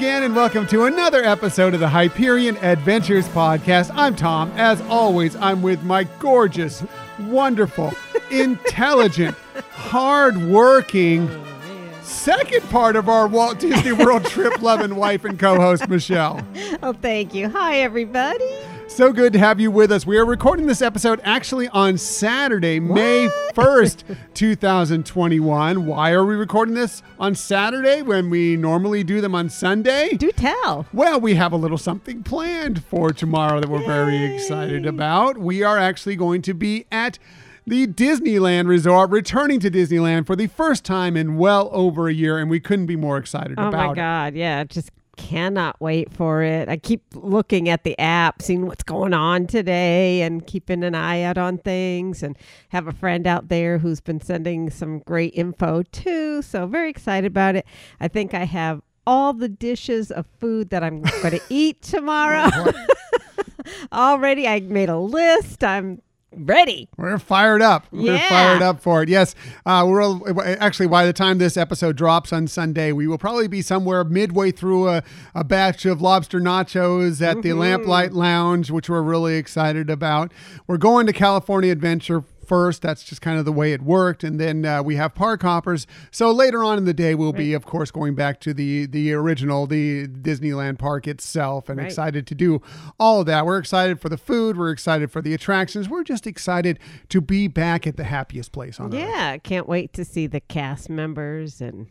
Again, and welcome to another episode of the Hyperion Adventures Podcast. I'm Tom. As always, I'm with my gorgeous, wonderful, intelligent, hardworking oh, second part of our Walt Disney World trip loving wife and co host, Michelle. Oh, thank you. Hi, everybody. So good to have you with us. We are recording this episode actually on Saturday, May 1st, 2021. Why are we recording this on Saturday when we normally do them on Sunday? Do tell. Well, we have a little something planned for tomorrow that we're very excited about. We are actually going to be at the Disneyland Resort, returning to Disneyland for the first time in well over a year, and we couldn't be more excited Oh, about it. Oh my it. God. Yeah, just cannot wait for it. I keep looking at the app, seeing what's going on today, and keeping an eye out on things. And have a friend out there who's been sending some great info too. So, very excited about it. I think I have all the dishes of food that I'm going to eat tomorrow. Already, I made a list. I'm ready. We're fired up. We're Yeah. fired up for it. Yes. Uh, we're all- actually by the time this episode drops on Sunday, we will probably be somewhere midway through a, a batch of lobster nachos at the Lamplight Lounge, which we're really excited about. We're going to California Adventure first. That's just kind of the way it worked, and then uh, we have park hoppers. So later on in the day, we'll be, of course, going back to the the original, the Disneyland park itself, and Right. excited to do all of that. We're excited for the food. We're excited for the attractions. We're just excited to be back at the happiest place on earth. Yeah, can't wait to see the cast members, and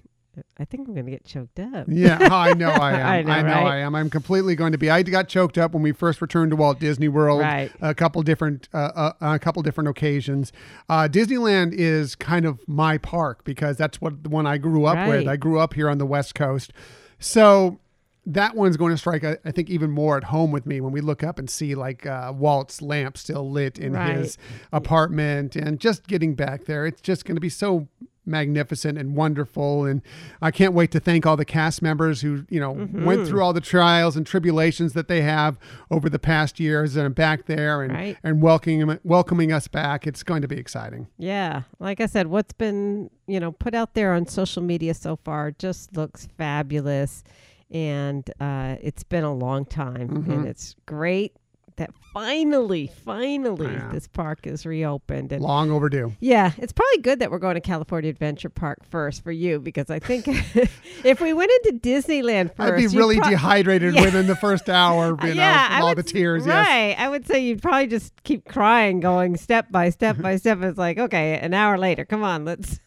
I think I'm going to get choked up. Yeah, I know I am. I know, I know right? I am. I'm completely going to be. I got choked up when we first returned to Walt Disney World. Right. A couple different, uh, uh, a couple different occasions. Uh, Disneyland is kind of my park because that's what the one I grew up with. I grew up here on the West Coast, so that one's going to strike. I, I think even more at home with me when we look up and see like uh, Walt's lamp still lit in Right. his apartment, and just getting back there. It's just going to be so magnificent and wonderful and I can't wait to thank all the cast members who you know Mm-hmm. went through all the trials and tribulations that they have over the past years and back there and Right. and welcoming welcoming us back it's going to be exciting Yeah, like I said, what's been you know put out there on social media so far just looks fabulous, and uh, it's been a long time, Mm-hmm. and it's great that finally, finally, Yeah. this park is reopened. And long overdue yeah, it's probably good that we're going to California Adventure Park first for you because I think if we went into Disneyland 1st I'd be really prob- dehydrated Yeah. within the first hour you know, yeah, all would the tears yes Right. I would say you'd probably just keep crying, going step by step by step. It's like, okay, an hour later, come on, let's.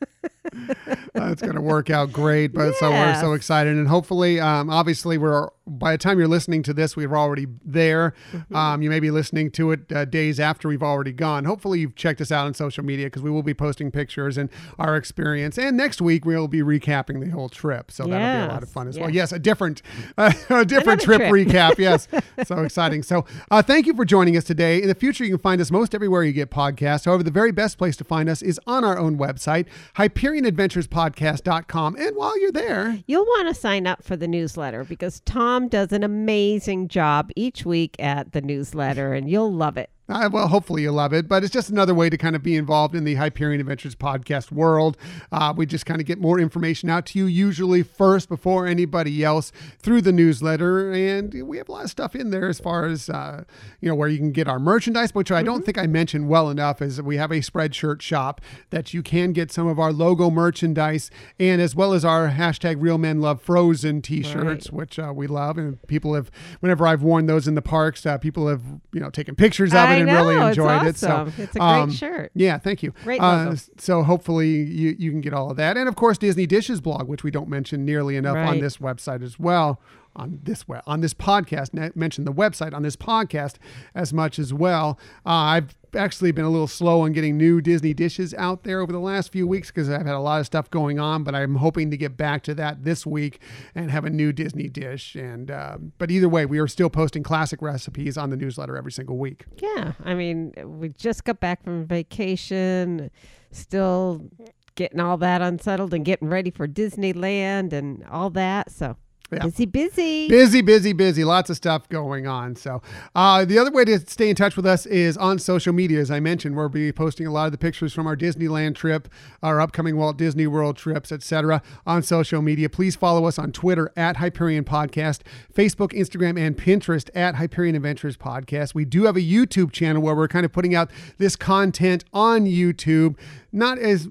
Uh, it's going to work out great. But so we're so excited, and hopefully, um, obviously, we're by the time you're listening to this, we're already there. Mm-hmm. Um, you may be listening to it uh, days after we've already gone. Hopefully, you've checked us out on social media because we will be posting pictures and our experience. And next week, we'll be recapping the whole trip, so that'll be a lot of fun as well. Yes, a different, uh, a different Another trip, recap. Yes, so exciting. So, uh, thank you for joining us today. In the future, you can find us most everywhere you get podcasts. However, the very best place to find us is on our own website, HyperionAdventurespodcast.com. And while you're there, You'll want to sign up for the newsletter because Tom does an amazing job each week at the newsletter, and you'll love it. Uh, well, hopefully you love it, but it's just another way to kind of be involved in the Hyperion Adventures podcast world. Uh, we just kind of get more information out to you, usually first before anybody else through the newsletter, and we have a lot of stuff in there as far as uh, you know where you can get our merchandise, which I don't think I mentioned well enough. Is we have a spreadshirt shop that you can get some of our logo merchandise, and as well as our hashtag Real Men Love Frozen T-shirts, Right. which uh, we love, and people have. Whenever I've worn those in the parks, uh, people have you know taken pictures of it I and know, really it's enjoyed it. So. It's a great um, shirt. Yeah, thank you. Great Uh, so hopefully you you can get all of that, and of course Disney Dishes blog, which we don't mention nearly enough on this website as well. On this we- on this podcast, Ne- mention the website on this podcast as much as well. Uh, I've actually been a little slow on getting new Disney dishes out there over the last few weeks because I've had a lot of stuff going on. But I'm hoping to get back to that this week and have a new Disney dish. And um, but either way, we are still posting classic recipes on the newsletter every single week. Yeah, I mean, we just got back from vacation, still getting all that unsettled and getting ready for Disneyland and all that. So Yeah. Busy, busy. Busy, busy, busy. Lots of stuff going on. So, uh, the other way to stay in touch with us is on social media. As I mentioned, we'll be posting a lot of the pictures from our Disneyland trip, our upcoming Walt Disney World trips, etc., on social media. Please follow us on Twitter at Hyperion Podcast, Facebook, Instagram, and Pinterest at Hyperion Adventures Podcast. We do have a YouTube channel where we're kind of putting out this content on YouTube, not as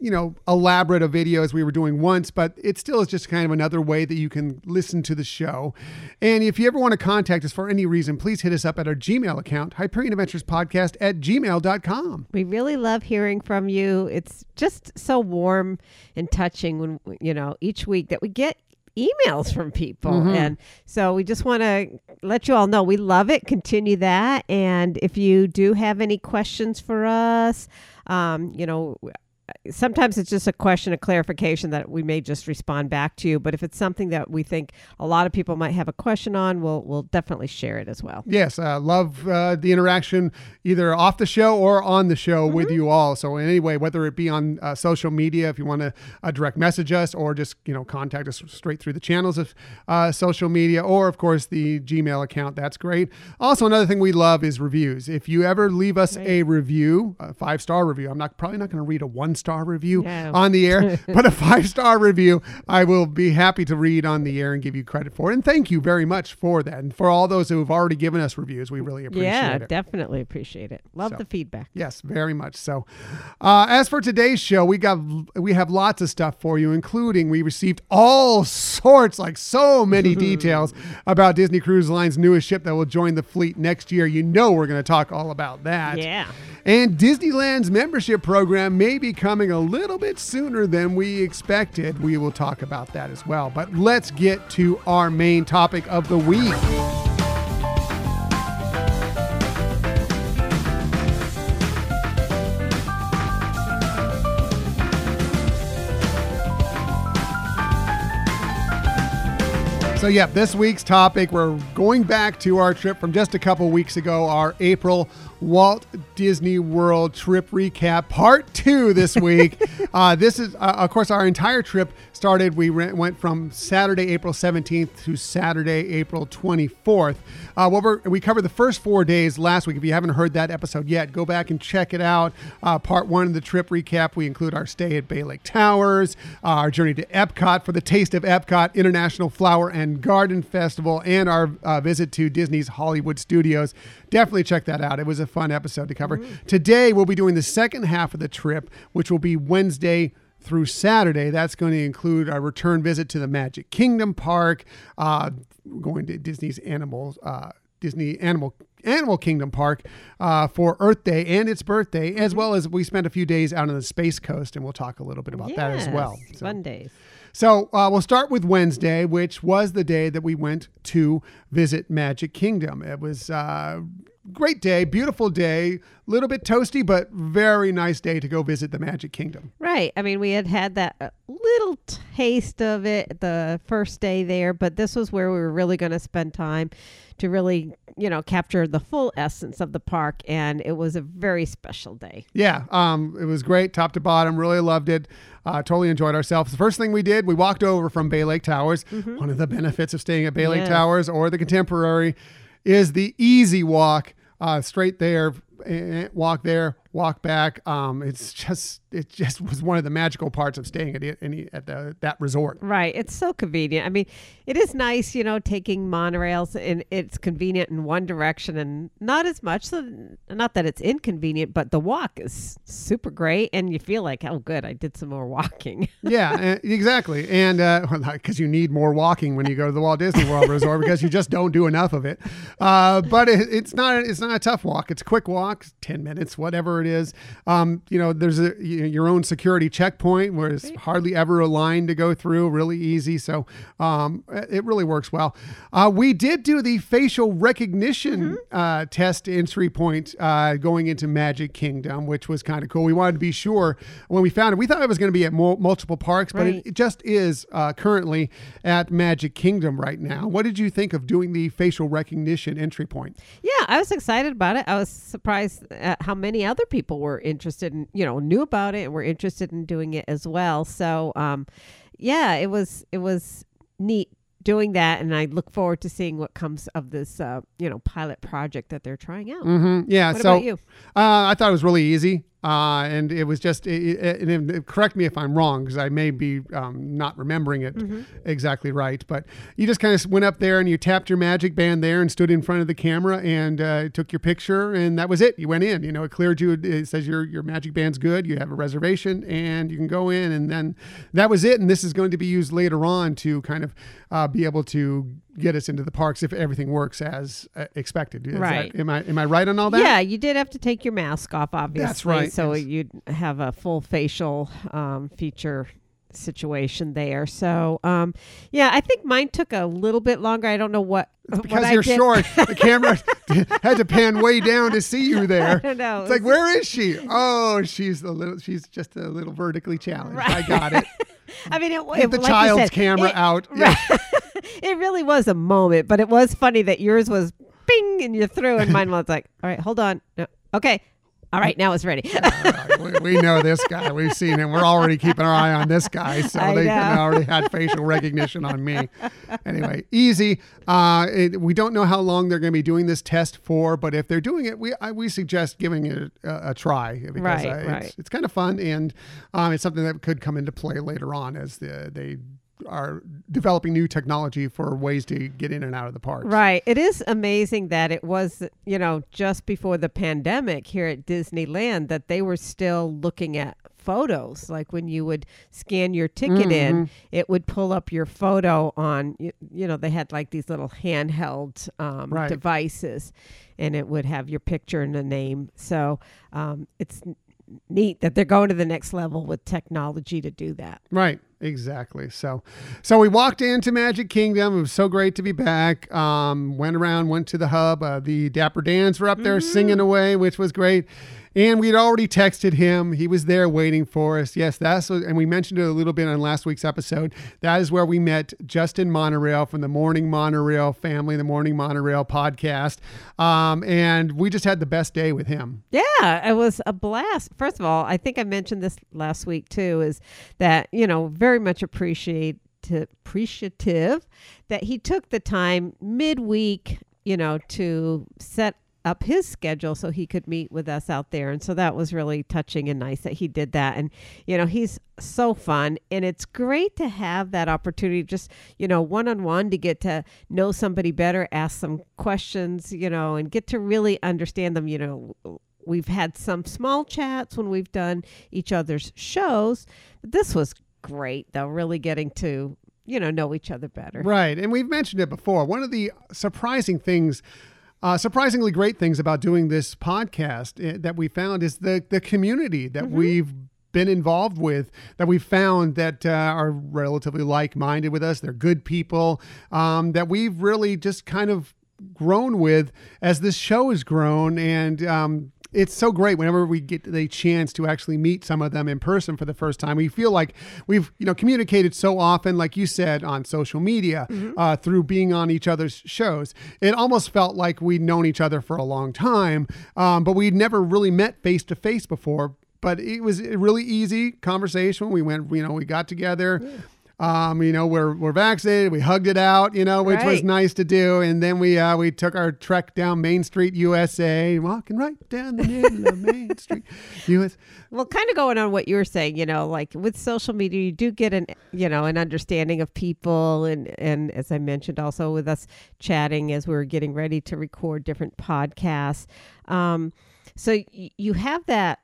you know, elaborate a video as we were doing once, but it still is just kind of another way that you can listen to the show. And if you ever want to contact us for any reason, please hit us up at our Gmail account, Hyperion Adventures Podcast at gmail.com. We really love hearing from you. It's just so warm and touching when, you know, each week that we get emails from people. Mhm. And so we just want to let you all know we love it. Continue that. And if you do have any questions for us, um, you know, sometimes it's just a question of clarification that we may just respond back to you. But if it's something that we think a lot of people might have a question on, we'll we'll definitely share it as well. Yes, uh, love uh, the interaction either off the show or on the show with you all. So anyway, whether it be on uh, social media, if you want to uh, direct message us, or just you know contact us straight through the channels of uh, social media, or of course the Gmail account, that's great. Also, another thing we love is reviews. If you ever leave us Right. a review, a five star review, I'm not probably not going to read a one star review No. on the air, but a five star review, I will be happy to read on the air and give you credit for. it. And thank you very much for that. And for all those who have already given us reviews, we really appreciate yeah, it. Yeah, definitely appreciate it. Love So. the feedback. Yes, very much so. Uh, as for today's show, we got we have lots of stuff for you, including we received all sorts, like so many details about Disney Cruise Line's newest ship that will join the fleet next year. You know, we're going to talk all about that. Yeah. And Disneyland's membership program may be coming a little bit sooner than we expected. We will talk about that as well. But let's get to our main topic of the week. So, yeah, this week's topic, we're going back to our trip from just a couple weeks ago, our April Walt Disney World trip recap, part two this week. uh, this is, uh, of course, our entire trip started. We re- went from Saturday, April 17th to Saturday, April 24th. Uh, we covered the first four days last week. If you haven't heard that episode yet, go back and check it out. Uh, part one of the trip recap, we include our stay at Bay Lake Towers, uh, our journey to Epcot for the Taste of Epcot International Flower and Garden Festival, and our uh, visit to Disney's Hollywood Studios. Definitely check that out. It was a fun episode to cover. Today, we'll be doing the second half of the trip, which will be Wednesday through Saturday. That's going to include our return visit to the Magic Kingdom Park, uh, going to Disney's Animal uh, Disney Animal Animal Kingdom Park uh, for Earth Day and its birthday, as well as we spent a few days out on the Space Coast, and we'll talk a little bit about that as well. So- Fun days. so uh, we'll start with Wednesday, which was the day that we went to visit Magic Kingdom. It was a great day, beautiful day, little bit toasty, but very nice day to go visit the Magic Kingdom. Right. I mean, we had had that uh, little taste of it the first day there, but this was where we were really going to spend time to really, you know, capture the full essence of the park. And it was a very special day. Yeah, um, it was great, top to bottom. Really loved it. Uh, totally enjoyed ourselves. The first thing we did, we walked over from Bay Lake Towers. One of the benefits of staying at Bay Lake Yes. Towers or the Contemporary is the easy walk uh, straight there. eh, Walk there, walk back. Um, it's just it just was one of the magical parts of staying at any at the that resort. Right. It's so convenient. I mean, it is nice, you know, taking monorails and it's convenient in one direction and not as much. So, not that it's inconvenient, but the walk is super great. And you feel like, oh, good, I did some more walking. yeah, eh, exactly. And because you need more walking when you go to the Walt Disney World Resort because you just don't do enough of it. Uh, but it, it's not it's not a tough walk. It's a quick walk, ten minutes, whatever it is. Um, you know, there's a you your own security checkpoint where it's hardly ever a line to go through. Really easy. So um, it really works well. Uh, we did do the facial recognition uh, test entry point uh, going into Magic Kingdom, which was kind of cool. We wanted to be sure when we found it. We thought it was going to be at mul- multiple parks, but Right. it, it just is uh, currently at Magic Kingdom right now. What did you think of doing the facial recognition entry point? Yeah, I was excited about it. I was surprised at how many other people were interested in, you know, knew about it and were interested in doing it as well. So, um, yeah, it was it was neat doing that, and I look forward to seeing what comes of this, uh, you know, pilot project that they're trying out. hmm Yeah. What so about you? Uh, I thought it was really easy. Uh, and it was just, it, it, and it- correct me if I'm wrong, because I may be um, not remembering it Mm-hmm. exactly right. But you just kind of went up there and you tapped your magic band there and stood in front of the camera and uh, took your picture, and that was it. You went in. You know, it cleared you. It says your your magic band's good. You have a reservation, and you can go in. And then that was it. And this is going to be used later on to kind of uh, be able to get us into the parks if everything works as uh, expected. Is that- Right. am I am I right on all that? Yeah, you did have to take your mask off, obviously. That's right, So yes. you'd have a full facial um, feature situation there. So, um, yeah, I think mine took a little bit longer. I don't know what. what because I you're short. The camera had to pan way down to see you there. I don't know. It's like, where is she? Oh, she's a little. She's just a little vertically challenged. I got it. I mean, it, Get it the like child's said, camera it- out. Right. it really was a moment, but it was funny that yours was bing and you threw, and mine was like, all right, hold on. No. Okay. All right, now it's ready. Right, we, we know this guy. We've seen him. We're already keeping our eye on this guy, so I they already had facial recognition on me. Anyway, easy. Uh, it, we don't know how long they're going to be doing this test for, but if they're doing it, we I, we suggest giving it a, a try because Right, uh, it's, right. it's kind of fun and um, it's something that could come into play later on as the, they are developing new technology for ways to get in and out of the parks. Right. It is amazing that it was, you know, just before the pandemic here at Disneyland that they were still looking at photos. Like when you would scan your ticket in, Mm-hmm. it would pull up your photo on, you, you know, they had like these little handheld um, Right. devices and it would have your picture and a name. So um, it's neat that they're going to the next level with technology to do that. Right, exactly. So, so we walked into Magic Kingdom. It was so great to be back. Um, went around, went to the hub. Uh, the Dapper Dans were up there singing away, which was great. And we'd already texted him. He was there waiting for us. Yes, that's what, and we mentioned it a little bit on last week's episode. That is where we met Justin Monorail from the Morning Monorail family, the Morning Monorail podcast. Um, and we just had the best day with him. Yeah, it was a blast. First of all, I think I mentioned this last week too, is that, you know, very much appreciate appreciative that he took the time midweek, you know, to set up his schedule so he could meet with us out there. And so that was really touching and nice that he did that. And, you know, he's so fun. And it's great to have that opportunity, just, you know, one on one to get to know somebody better, ask some questions, you know, and get to really understand them. You know, we've had some small chats when we've done each other's shows. This was great, though, really getting to, you know, know each other better. Right. And we've mentioned it before. One of the surprising things, uh, surprisingly great things about doing this podcast eh, that we found is the, the community that we've been involved with that we've found that uh, are relatively like-minded with us they're good people um, that we've really just kind of grown with as this show has grown and um, it's so great whenever we get the chance to actually meet some of them in person for the first time. We feel like we've you know communicated so often, like you said, on social media uh, through being on each other's shows. It almost felt like we'd known each other for a long time, um, but we'd never really met face to face before. But it was a really easy conversation. We went, you know, we got together. Um, you know, we're we're vaccinated. We hugged it out, you know, which was nice to do. And then we uh, we took our trek down Main Street, USA, walking right down the middle of Main Street, US. Well, kind of going on what you were saying, you know, like with social media, you do get an, you know, an understanding of people, and and as I mentioned, also with us chatting as we were getting ready to record different podcasts. Um, so y- you have that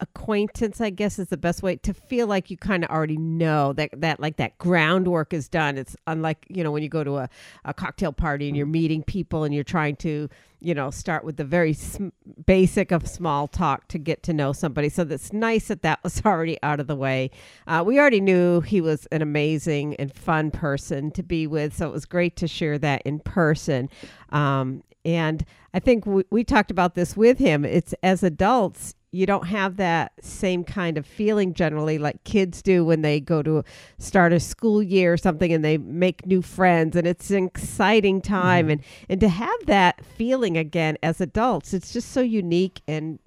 acquaintance i guess is the best way to feel like you kind of already know that that like that groundwork is done. It's unlike you know when you go to a, a cocktail party and you're meeting people and you're trying to you know start with the very sm- basic of small talk to get to know somebody. So that's nice that that was already out of the way. Uh, we already knew he was an amazing and fun person to be with so it was great to share that in person. Um, and i think we, we talked about this with him. It's as adults you don't have that same kind of feeling generally like kids do when they go to start a school year or something and they make new friends and it's an exciting time. Mm-hmm. And and to have that feeling again as adults it's just so unique and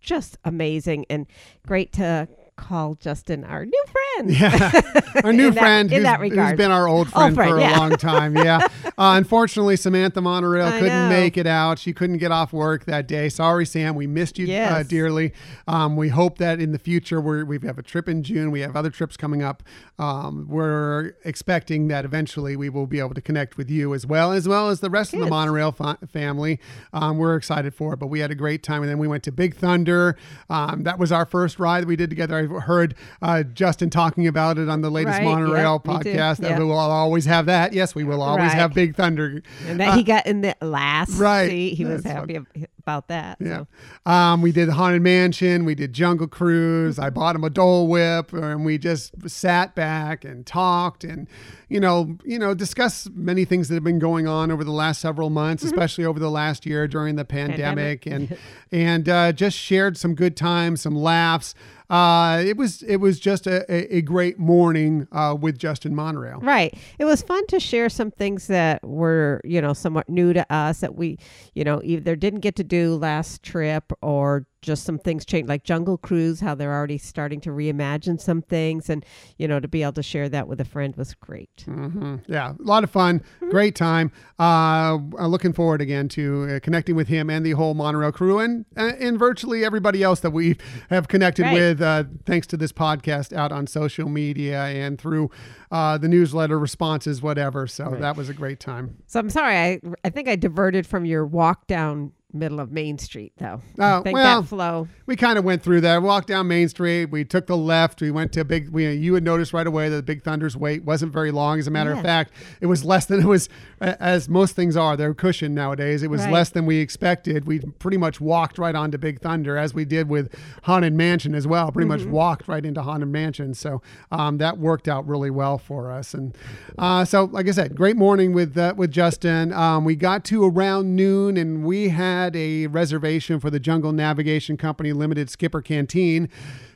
just amazing and great to call Justin our new friend. Yeah, our new In that- friend in who's, that who's regard. been our old Old friend, friend, for yeah. a long time. Yeah, uh, unfortunately, Samantha Monorail I couldn't know. make it out. She couldn't get off work that day. Sorry, Sam. We missed you uh, dearly. Um, we hope that in the future we're, we have a trip in June. We have other trips coming up. Um, we're expecting that eventually we will be able to connect with you as well, as well as the rest of the. Monorail fa- family. Um, we're excited for it, but we had a great time. And then we went to Big Thunder. Um, that was our first ride that we did together. I heard uh, Justin talking about it on the latest Right, Monorail podcast. That we will always have that. Yes, we will always Right. have Big Thunder. And that he got in the last right. seat. He was happy about that. Yeah. So. Um, we did the Haunted Mansion. We did Jungle Cruise. I bought him a Dole Whip, and we just sat back and talked and, you know, you know, discussed many things that have been going on over the last several months, especially over the last year during the pandemic, Pandemic. and and uh, just shared some good times, some laughs. Uh, it was it was just a, a, a great morning uh, with Justin Monorail. Right. It was fun to share some things that were, you know, somewhat new to us that we, you know, either didn't get to do last trip or just some things change like Jungle Cruise, how they're already starting to reimagine some things. And, you know, to be able to share that with a friend was great. hmm Yeah, a lot of fun, Mm-hmm. great time. Uh, looking forward again to uh, connecting with him and the whole monorail crew, and uh, and virtually everybody else that we have connected Right. with, uh, thanks to this podcast out on social media and through uh, the newsletter responses, whatever. So that was a great time. So I'm sorry. I, I think I diverted from your walk down middle of Main Street, though. Oh, think well, that flow. we kind of went through that. Walked down Main Street. We took the left. We went to big. We you would notice right away that the Big Thunder's wait wasn't very long. As a matter of fact, it was less than it was, as most things are. They're cushioned nowadays. It was Right. less than we expected. We pretty much walked right onto Big Thunder, as we did with Haunted Mansion as well. Pretty Mm-hmm. much walked right into Haunted Mansion. So um, that worked out really well for us. And uh, so, like I said, great morning with uh, with Justin. Um, we got to around noon, and we had a reservation for the Jungle Navigation Company Limited Skipper Canteen.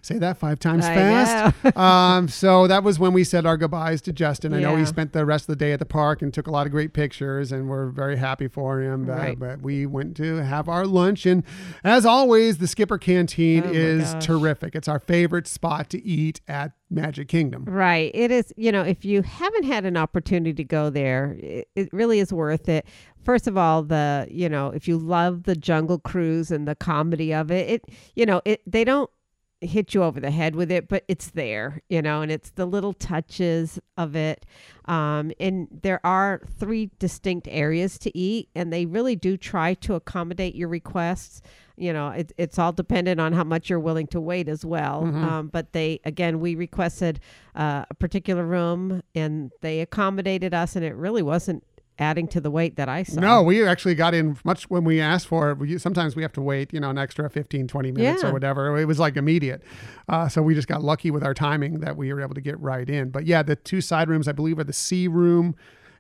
Say that five times I fast. um, so that was when we said our goodbyes to Justin. I know he spent the rest of the day at the park and took a lot of great pictures, and we're very happy for him. Uh, Right. but we went to have our lunch, and as always, the Skipper Canteen Oh is terrific. It's our favorite spot to eat at Magic Kingdom. Right. It is, you know, if you haven't had an opportunity to go there, it, it really is worth it. First of all, the, you know, if you love the Jungle Cruise and the comedy of it, it, you know, it, they don't hit you over the head with it, but it's there, you know, and it's the little touches of it. Um, and there are three distinct areas to eat, and they really do try to accommodate your requests. You know, it, it's all dependent on how much you're willing to wait as well. Um, but they, again, we requested uh, a particular room, and they accommodated us, and it really wasn't adding to the wait that I saw. No, we actually got in much when we asked for it. We, sometimes we have to wait, you know, an extra 15, 20 minutes Yeah. or whatever. It was like immediate. Uh, so we just got lucky with our timing that we were able to get right in. But yeah, the two side rooms, I believe, are the S.E.A. room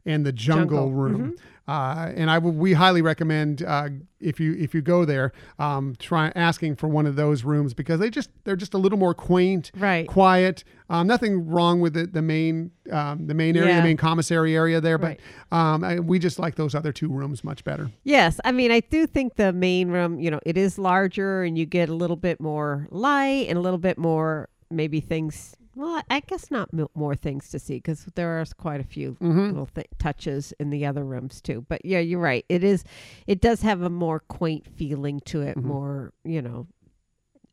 and the jungle, Jungle. room. Uh, and I we highly recommend uh, if you if you go there, um, try asking for one of those rooms because they just they're just a little more quaint, Right. quiet. Um, nothing wrong with the, the main um, the main area, Yeah. the main commissary area there, but Right. um, I, we just like those other two rooms much better. Yes, I mean I do think the main room, you know, it is larger and you get a little bit more light and a little bit more maybe things. Well, I guess not m- more things to see because there are quite a few Mm-hmm. little th- touches in the other rooms too. But yeah, you're right. It is. It does have a more quaint feeling to it. Mm-hmm. More, you know.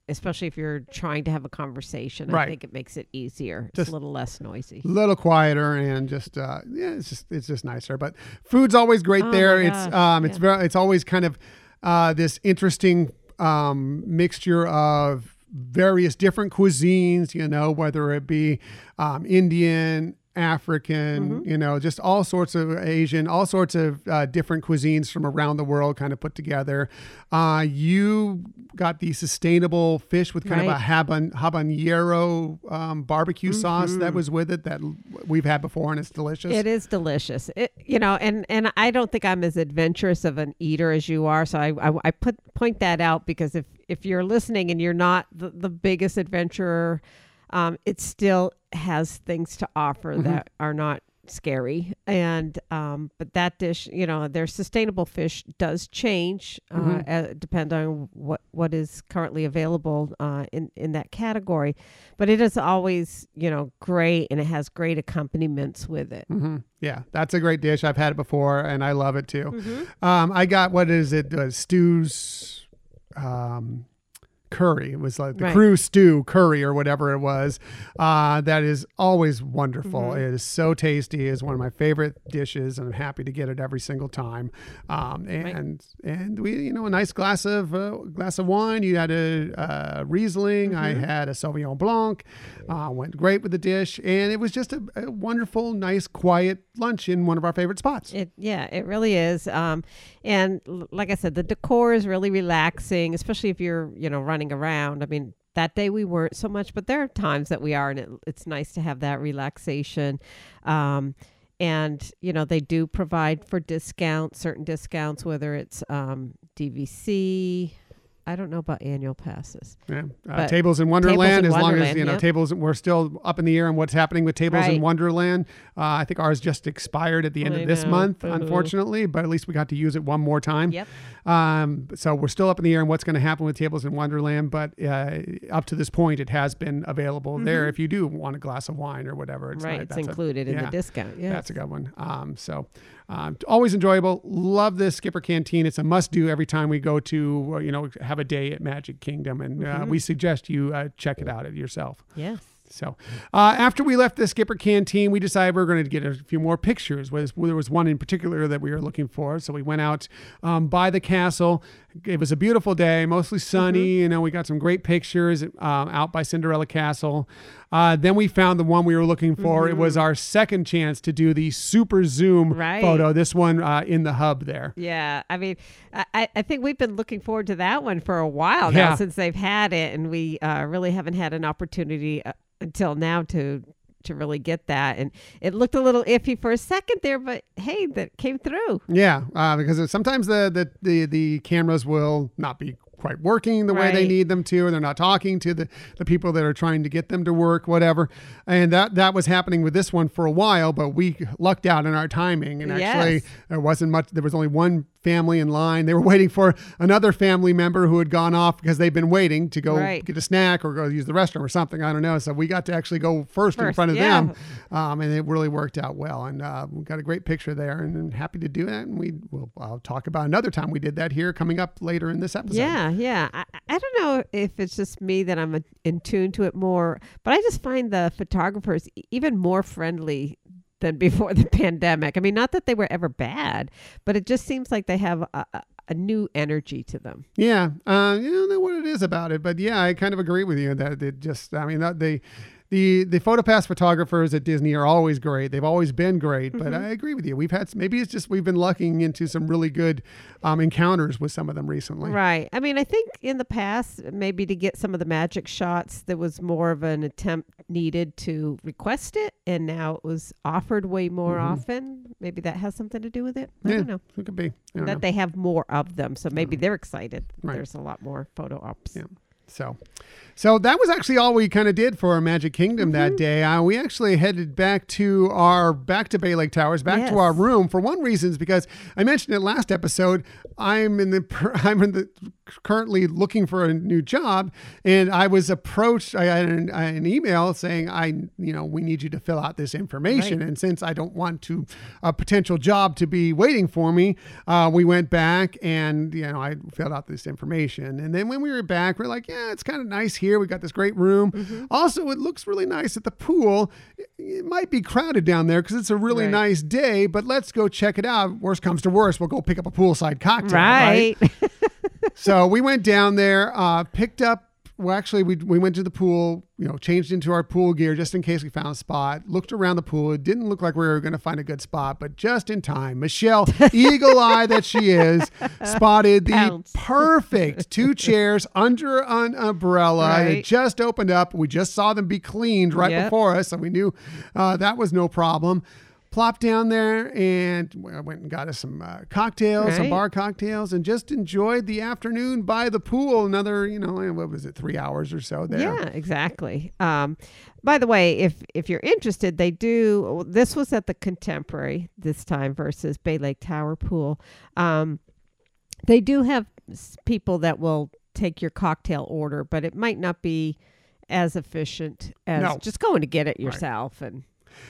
Especially if you're trying to have a conversation, Right. I think it makes it easier. Just- it's a little less noisy. a little quieter and just uh, yeah, it's just it's just nicer. But food's always great Oh there. It's um, it's yeah. very it's always kind of uh, this interesting um, mixture of various different cuisines. You know, whether it be um, Indian. African, Mm-hmm. you know, just all sorts of Asian, all sorts of uh, different cuisines from around the world kind of put together. Uh, you got the sustainable fish with kind of a haban, habanero um, barbecue sauce that was with it that we've had before and it's delicious. Mm-hmm. It is delicious. It, you know, and and I don't think I'm as adventurous of an eater as you are. So I I, I put point that out because if if you're listening and you're not the, the biggest adventurer, um, it still has things to offer Mm-hmm. that are not scary and um but that dish you know their sustainable fish does change uh Mhm. uh, depend on what what is currently available uh in in that category but it is always you know great and it has great accompaniments with it hmm Yeah, that's a great dish. I've had it before, and I love it too. mm-hmm. Um, I got what is it? Uh, Stew's um, curry. It was like the Right. crew stew curry or whatever it was. Uh, that is always wonderful. Mhm. It is so tasty. It's one of my favorite dishes, and I'm happy to get it every single time. Um, and and we, you know, a nice glass of uh, glass of wine. You had a uh, Riesling. I Mhm. had a Sauvignon Blanc. Uh, went great with the dish, and it was just a, a wonderful, nice, quiet lunch in one of our favorite spots. It yeah, it really is. Um, and like I said, the decor is really relaxing, especially if you're you know running around. I mean, that day we weren't so much, but there are times that we are, and it, it's nice to have that relaxation. Um, and you know they do provide for discounts, certain discounts, whether it's um, DVC. I don't know about annual passes. Yeah, uh, tables in Wonderland. in as long as you know yep. tables, we're still up in the air on what's happening with tables in Wonderland. Uh, I think ours just expired at the end I of this know. month, unfortunately. But at least we got to use it one more time. Yep. Um, so we're still up in the air on what's going to happen with tables in Wonderland. But uh, up to this point, it has been available there if you do want a glass of wine or whatever. It's Mm-hmm. right, not- it's that's a- included in yeah. the discount. Yeah. That's a good one. Um, so, um, always enjoyable. Love this Skipper Canteen. It's a must do every time we go to, uh, you know, have a day at Magic Kingdom. And uh, Mhm. we suggest you uh, check it out yourself. yes. So, uh, after we left the Skipper Canteen, we decided we are going to get a few more pictures. Was there was one in particular that we were looking for, so we went out um, by the castle. It was a beautiful day, mostly sunny. You know, we got some great pictures um, out by Cinderella Castle. Uh, then we found the one we were looking for. It was our second chance to do the super zoom Right. photo. This one uh, in the hub there. Yeah, I mean, I- I, I think we've been looking forward to that one for a while now Yeah. since they've had it, and we uh, really haven't had an opportunity uh, until now to to really get that. And it looked a little iffy for a second there, but hey, that came through. Yeah, uh, because sometimes the, the the the cameras will not be quite working the way they need them to, or they're not talking to the, the people that are trying to get them to work, whatever. And that that was happening with this one for a while, but we lucked out in our timing. And actually, Yes. there wasn't much. There was only one family in line. They were waiting for another family member who had gone off because they've been waiting to go Right. get a snack or go use the restroom or something. I don't know. So we got to actually go first, in front of yeah. them, um, and it really worked out well. And uh, we got a great picture there, and, and happy to do that. And we will I'll talk about another time we did that here coming up later in this episode. Yeah, yeah. I, I don't know if it's just me that I'm in tune to it more, but I just find the photographers even more friendly than before the pandemic. I mean, not that they were ever bad, but it just seems like they have a, a, new energy to them. Yeah, uh, you know what it is about it, but yeah, I kind of agree with you that it just, I mean, that they, the the PhotoPass photographers at Disney are always great. They've always been great, but Mm-hmm. I agree with you. We've had maybe it's just we've been lucking into some really good um, encounters with some of them recently. Right. I mean, I think in the past, maybe to get some of the magic shots, there was more of an attempt needed to request it, and now it was offered way more Mhm. often. Maybe that has something to do with it. I Yeah, don't know. It could be. That know. they have more of them, so maybe they're excited. Right. There's a lot more photo ops. Yeah. So, so that was actually all we kind of did for our Magic Kingdom Mm-hmm. that day. Uh, we actually headed back to our back to Bay Lake Towers, back to our room for one reason is because I mentioned it last episode. I'm in the I'm in the currently looking for a new job, and I was approached. I had an, an email saying I you know we need you to fill out this information, Right. and since I don't want to a potential job to be waiting for me, uh, we went back and you know I filled out this information, and then when we were back, we're like, yeah, it's kind of nice here. We got this great room. Mm-hmm. Also, it looks really nice at the pool. It- might be crowded down there because it's a really Right. nice day, but let's go check it out. Worst comes to worst, we'll go pick up a poolside cocktail. Right. so we went down there, uh, picked up. Well, actually, we, we went to the pool, you know, changed into our pool gear just in case we found a spot. Looked around the pool. It didn't look like we were going to find a good spot, but just in time, Michelle, eagle eye that she is, spotted the perfect two chairs under an umbrella. It Right. just opened up. We just saw them be cleaned right Yep. before us, so we knew uh, that was no problem. Plopped down there and I went and got us some uh, cocktails, some bar cocktails, and just enjoyed the afternoon by the pool. Another, you know, what was it, three hours or so there. Yeah, exactly. Um, by the way, if if you're interested, they do. This was at the Contemporary this time versus Bay Lake Tower Pool. Um, they do have people that will take your cocktail order, but it might not be as efficient as No. just going to get it yourself. And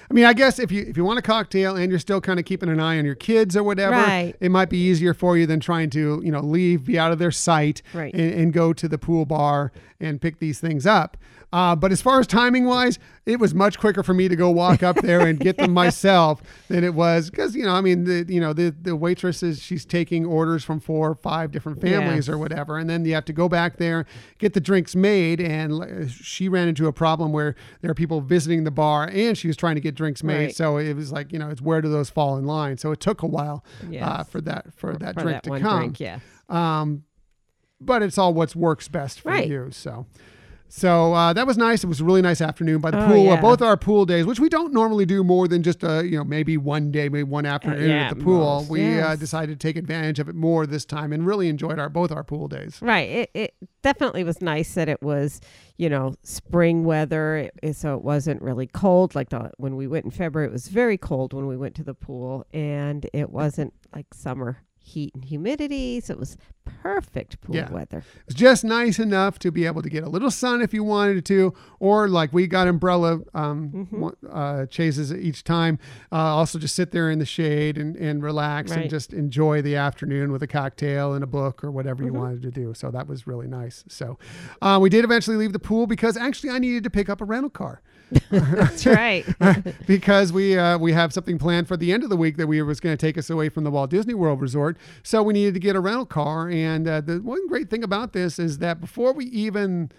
I mean, I guess if you if you want a cocktail and you're still kind of keeping an eye on your kids or whatever, Right. it might be easier for you than trying to you know leave, be out of their sight, Right. and, and go to the pool bar and pick these things up. Uh, but as far as timing wise, it was much quicker for me to go walk up there and get them myself than it was because you know I mean the you know the the waitress is she's taking orders from four or five different families Yeah. or whatever, and then you have to go back there get the drinks made. And uh, she ran into a problem where there are people visiting the bar, and she was trying to get drinks made. Right. So it was like you know it's where do those fall in line? So it took a while uh, for that for that for drink that to come. drink, yeah. Um, but it's all what works best for Right. you. So, so uh, that was nice. It was a really nice afternoon by the Oh, pool. Uh, both our pool days, which we don't normally do more than just uh, you know maybe one day, maybe one afternoon yeah, at the pool. most, we uh, yes. decided to take advantage of it more this time and really enjoyed our both our pool days. Right. It, it definitely was nice that it was, you know, spring weather, it- so it wasn't really cold. Like the when we went in February, it was very cold when we went to the pool, and it wasn't like summer heat and humidity, so it was perfect pool Yeah. weather. It was just nice enough to be able to get a little sun if you wanted to, or like we got umbrella um, Mm-hmm. uh, chases each time. Uh, also, just sit there in the shade and, and relax and just enjoy the afternoon with a cocktail and a book or whatever Mm-hmm. you wanted to do. So that was really nice. So uh, we did eventually leave the pool because actually I needed to pick up a rental car. That's right. because we uh, we have something planned for the end of the week that we was going to take us away from the Walt Disney World Resort. So we needed to get a rental car. And uh, the one great thing about this is that before we even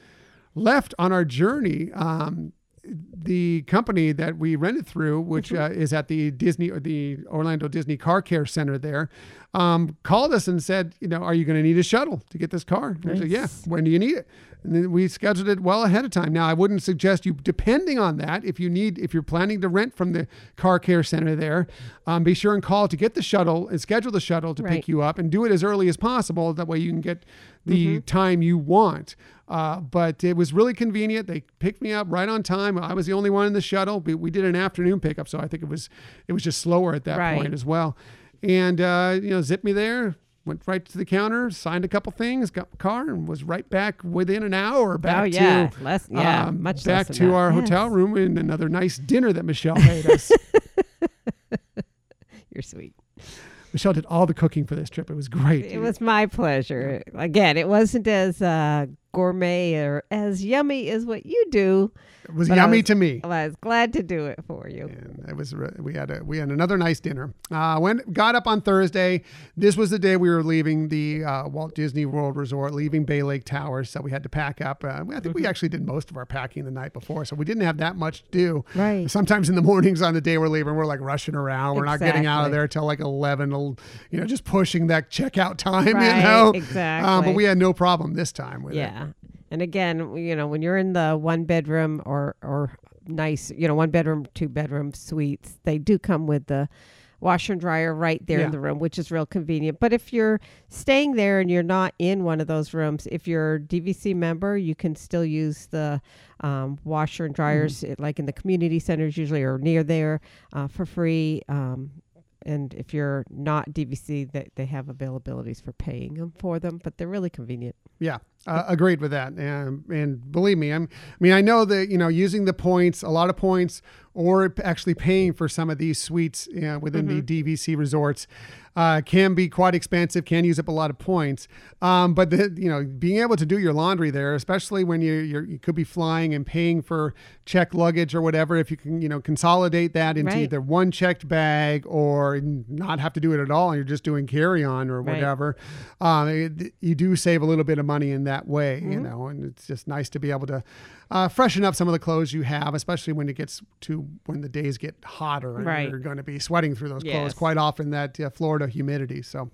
left on our journey, um, the company that we rented through, which uh, is at the Disney or the Orlando Disney Car Care Center there, um, called us and said, you know, are you going to need a shuttle to get this car? I said, yeah. When do you need it? And then we scheduled it well ahead of time. Now, I wouldn't suggest you, depending on that, if you need, if you're planning to rent from the car care center there, um, be sure and call to get the shuttle and schedule the shuttle to pick you up and do it as early as possible. That way you can get the time you want. Uh, but it was really convenient. They picked me up right on time. I was the only one in the shuttle. We, we did an afternoon pickup, so I think it was it was just slower at that Right. point as well. And uh, you know, zipped me there. Went right to the counter, signed a couple things, got my car, and was right back within an hour back oh yeah, to less yeah, um, much back to that. our Yes. hotel room and another nice dinner that Michelle made us. You're sweet. Michelle did all the cooking for this trip. It was great. It was my pleasure. Again, it wasn't as uh, gourmet or as yummy as what you do. It was yummy was- to me. Well, I was glad to do it for you. and it was we had a we had another nice dinner. Uh, went got up on Thursday. This was the day we were leaving the uh, Walt Disney World Resort, leaving Bay Lake Towers. So we had to pack up. Uh, I think Mm-hmm. we actually did most of our packing the night before, so we didn't have that much to do. Right. Sometimes in the mornings on the day we're leaving, we're like rushing around. We're not getting out of there till like eleven. You know, just pushing that checkout time. you Right, know, Um, but we had no problem this time with it. And again, you know, when you're in the one bedroom or or nice, you know, one bedroom, two bedroom suites, they do come with the washer and dryer right there Yeah. in the room, which is real convenient. But if you're staying there and you're not in one of those rooms, if you're a DVC member, you can still use the um, washer and dryers, Mm-hmm. it- like in the community centers usually or near there uh, for free. Um, and if you're not DVC, they, they have availabilities for paying them for them, but they're really convenient. Yeah, uh, agreed with that. And, and believe me, I'm, I mean, I know that, you know, using the points, a lot of points, or actually paying for some of these suites you know, within the DVC resorts uh, can be quite expensive, can use up a lot of points. Um, but, the, you know, being able to do your laundry there, especially when you, you're, you could be flying and paying for checked luggage or whatever, if you can, you know, consolidate that into Right. either one checked bag or not have to do it at all and you're just doing carry on or Right. whatever, um, it- you do save a little bit of money in that way, you Mm-hmm. know, and it's just nice to be able to uh, freshen up some of the clothes you have, especially when it gets to when the days get hotter and Right. you're going to be sweating through those clothes Yes. quite often. That uh, Florida humidity. So,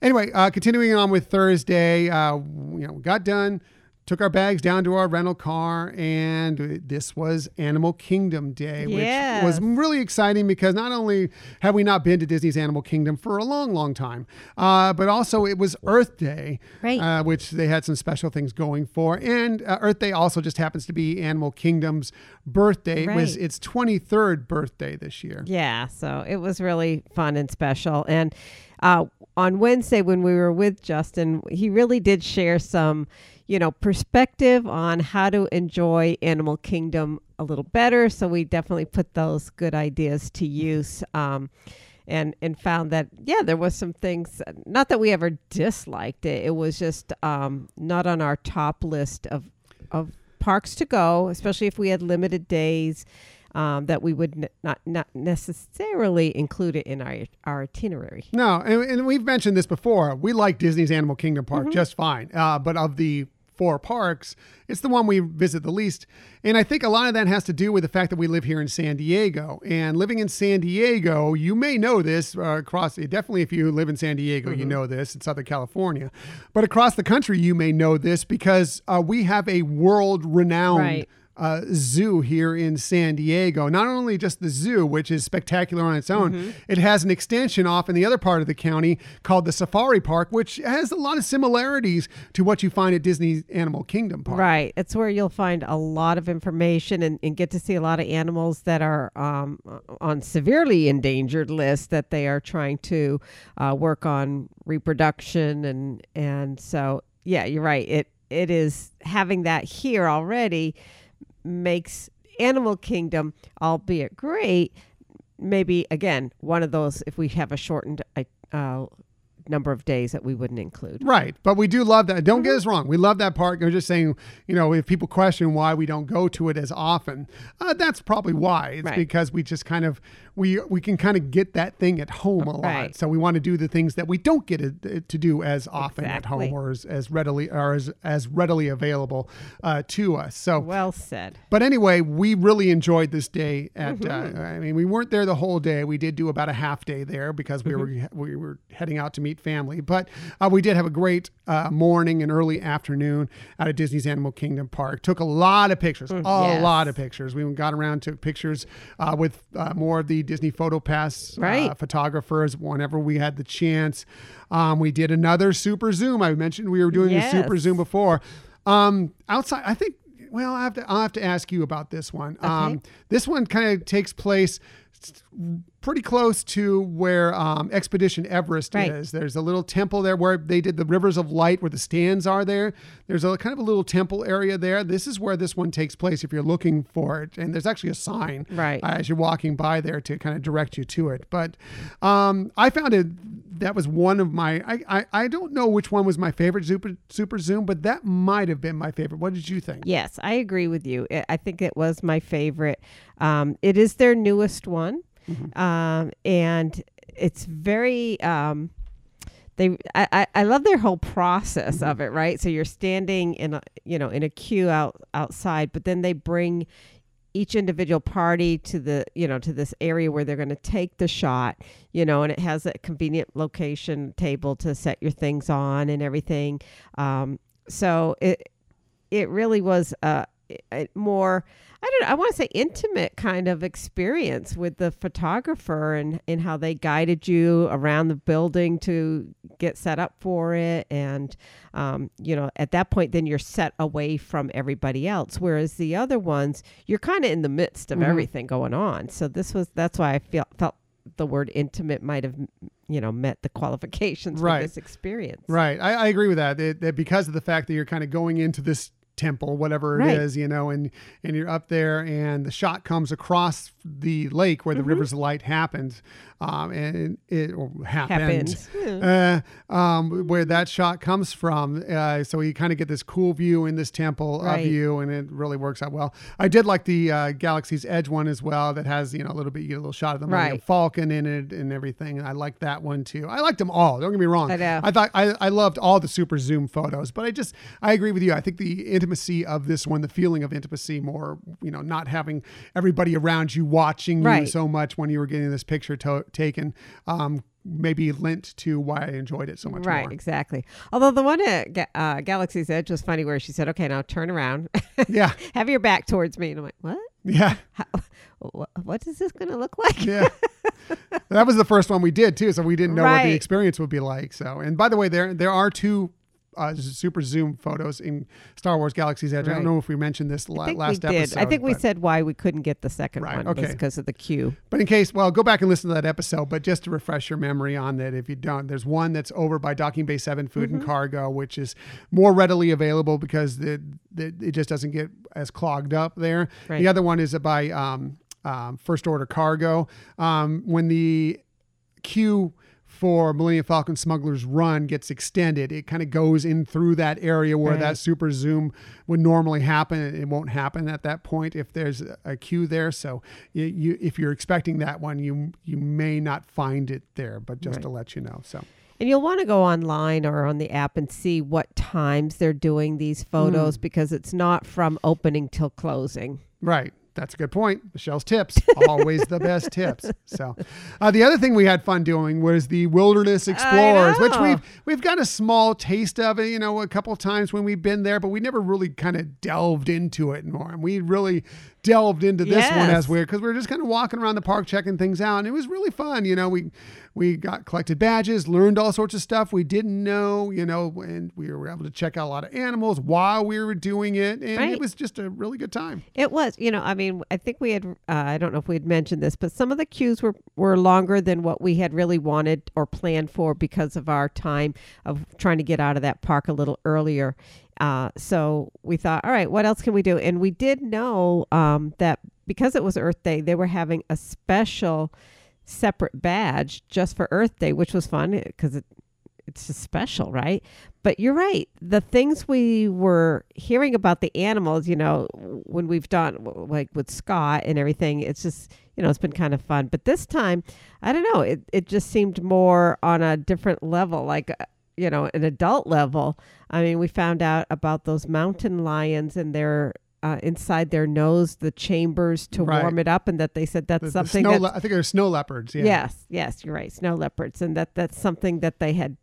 anyway, uh, continuing on with Thursday, uh, you know, got done. Took our bags down to our rental car, and this was Animal Kingdom Day, Yes. which was really exciting because not only have we not been to Disney's Animal Kingdom for a long, long time, uh, but also it was Earth Day, Right. uh, which they had some special things going for. And uh, Earth Day also just happens to be Animal Kingdom's birthday. It was its 23rd birthday this year. Yeah, so it was really fun and special. And uh, on Wednesday, when we were with Justin, he really did share some, you know, perspective on how to enjoy Animal Kingdom a little better. So we definitely put those good ideas to use. Um, and, and found that yeah there was some things not that we ever disliked it it was just um, not on our top list of of parks to go especially if we had limited days um, that we would n- not not necessarily include it in our our itinerary. No, and, and we've mentioned this before. We like Disney's Animal Kingdom Park Mm-hmm. just fine. Uh, but of the four parks, it's the one we visit the least. And I think a lot of that has to do with the fact that we live here in San Diego. And living in San Diego, you may know this uh, across, definitely if you live in San Diego, Mm-hmm. you know this in Southern California. But across the country, you may know this because uh, we have a world renowned Right. Uh, zoo here in San Diego. Not only just the zoo, which is spectacular on its own, Mm-hmm. it has an extension off in the other part of the county called the Safari Park, which has a lot of similarities to what you find at Disney's Animal Kingdom Park. Right. It's where you'll find a lot of information and, and get to see a lot of animals that are um, on severely endangered lists that they are trying to uh, work on reproduction and and so yeah, you're right. It it is having that here already makes Animal Kingdom, albeit great, maybe again one of those if we have a shortened uh, number of days that we wouldn't include. Right. But we do love that. Don't Mm-hmm. get us wrong. We love that park. I'm just saying, you know, if people question why we don't go to it as often, uh, that's probably why. It's Right. because we just kind of, we we can kind of get that thing at home a lot. Right. So we want to do the things that we don't get it, to do as often at home or as, as readily or as, as readily available uh, to us. So Well said. but anyway, we really enjoyed this day. At Mm-hmm. uh, I mean, we weren't there the whole day. We did do about a half day there because we Mm-hmm. were we were heading out to meet family. But uh, we did have a great uh, morning and early afternoon out at Disney's Animal Kingdom Park. Took a lot of pictures, a Mm, yes. lot of pictures. We got around took pictures uh, with uh, more of the Disney Photo Pass uh, Right. photographers whenever we had the chance. Um, we did another super zoom. I mentioned we were doing a super zoom before. Um, outside, I think. Well, I have to. I'll have to ask you about this one. Um, this one kind of takes place s- pretty close to where um, Expedition Everest Right. is. There's a little temple there where they did the Rivers of Light, where the stands are there. There's a kind of a little temple area there. This is where this one takes place if you're looking for it. And there's actually a sign Right. uh, as you're walking by there to kind of direct you to it. But um, I found it that was one of my. I, I I don't know which one was my favorite super super zoom, but that might have been my favorite. What did you think? Yes, I agree with you. I- think it was my favorite. Um, it is their newest one, um, and it's very. Um, they, I, I- I love their whole process of it. Right, so you're standing in a, you know, in a queue out outside, but then they bring each individual party to the you know to this area where they're going to take the shot you know and it has a convenient location table to set your things on and everything. Um, so it it really was a, more I don't know, I want to say intimate kind of experience with the photographer and, and how they guided you around the building to get set up for it. And, um, you know, at that point, then you're set away from everybody else. Whereas the other ones, you're kind of in the midst of Mhm. everything going on. So this was, that's why I feel, felt the word intimate might have, you know, met the qualifications Right. for this experience. Right. I, I agree with that. That- that because of the fact that you're kind of going into this temple, whatever it is, Right. you know, and and you're up there, and the shot comes across the lake where the rivers of light happens, um, and it. Happened. Uh, um, where that shot comes from. Uh, so you kind of get this cool view in this temple Right. of you, and it really works out well. I did like the uh, Galaxy's Edge one as well. That has you know a little bit, you get a little shot of the Millennium Right. Falcon in it and everything. And I like that one too. I liked them all. Don't get me wrong. I know. I thought I, I loved all the super zoom photos, but I just I agree with you. I think the intimacy of this one, the feeling of intimacy, more you know, not having everybody around you watching you Right. so much when you were getting this picture to- taken, um, maybe lent to why I enjoyed it so much right, more. exactly. Although the one at Ga- uh, Galaxy's Edge was funny, where she said, "Okay, now turn around, Yeah, have your back towards me," and I'm like, "What? yeah, How, what, what is this going to look like?" yeah. that was the first one we did too, so we didn't know what the experience would be like. So, and by the way, there there are two. Uh, super zoom photos in Star Wars Galaxy's Edge. I don't know if we mentioned this la- I think last we did. episode. I think we said why we couldn't get the second Right, one okay. because of the queue. But in case, well, go back and listen to that episode. But just to refresh your memory on that, if you don't, there's one that's over by Docking Bay 7 Food Mm-hmm. and Cargo, which is more readily available because the, the, it just doesn't get as clogged up there. Right. The other one is by um, um, First Order Cargo. Um, when the queue for Millennium Falcon Smuggler's Run gets extended, it kind of goes in through that area where that super zoom would normally happen. It won't happen at that point if there's a queue there. So you, you if you're expecting that one, you you may not find it there. But just Right. to let you know, so And you'll want to go online or on the app and see what times they're doing these photos Mm. because it's not from opening till closing. right. That's a good point. Michelle's tips, always the best tips. So, uh, the other thing we had fun doing was the Wilderness Explorers, which we've we've got a small taste of it, you know, a couple times when we've been there, but we never really kind of delved into it more. And we really delved into this one Yes. as weird because we were just kind of walking around the park checking things out, and it was really fun. You know, we we got collected badges, learned all sorts of stuff we didn't know, you know, and we were able to check out a lot of animals while we were doing it, and Right. it was just a really good time. It was, you know, I mean, I think we had, uh, I don't know if we had mentioned this, but some of the queues were, were longer than what we had really wanted or planned for because of our time of trying to get out of that park a little earlier. Uh, so we thought, all right, what else can we do? And we did know um, that because it was Earth Day, they were having a special separate badge just for Earth Day, which was fun because it, it's just special, right? But you're right. The things we were hearing about the animals, you know, when we've done like with Scott and everything, it's just, you know, it's been kind of fun. But this time, I don't know, it, it just seemed more on a different level, like, uh, you know, an adult level. I mean, we found out about those mountain lions and their. Uh, inside their nose, the chambers to Right. warm it up, and that they said that's The- something le- I think they're snow leopards. Yeah. Yes, yes, you're right. Snow leopards, and that that's something that they had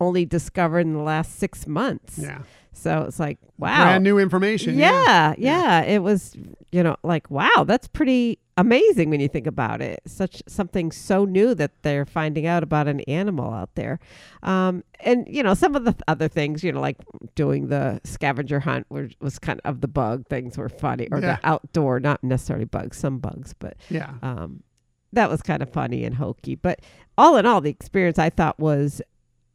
only discovered in the last six months. Yeah. So it's like, wow. Brand new information. yeah, yeah, It was, you know, like wow, that's pretty amazing when you think about it. Such something so new that they're finding out about an animal out there, um, and you know, some of the th- other things, you know, like doing the scavenger hunt were, was kind of the bug things were funny, or Yeah. the outdoor, not necessarily bugs, some bugs, but Yeah. um, that was kind of funny and hokey. But all in all, the experience I thought was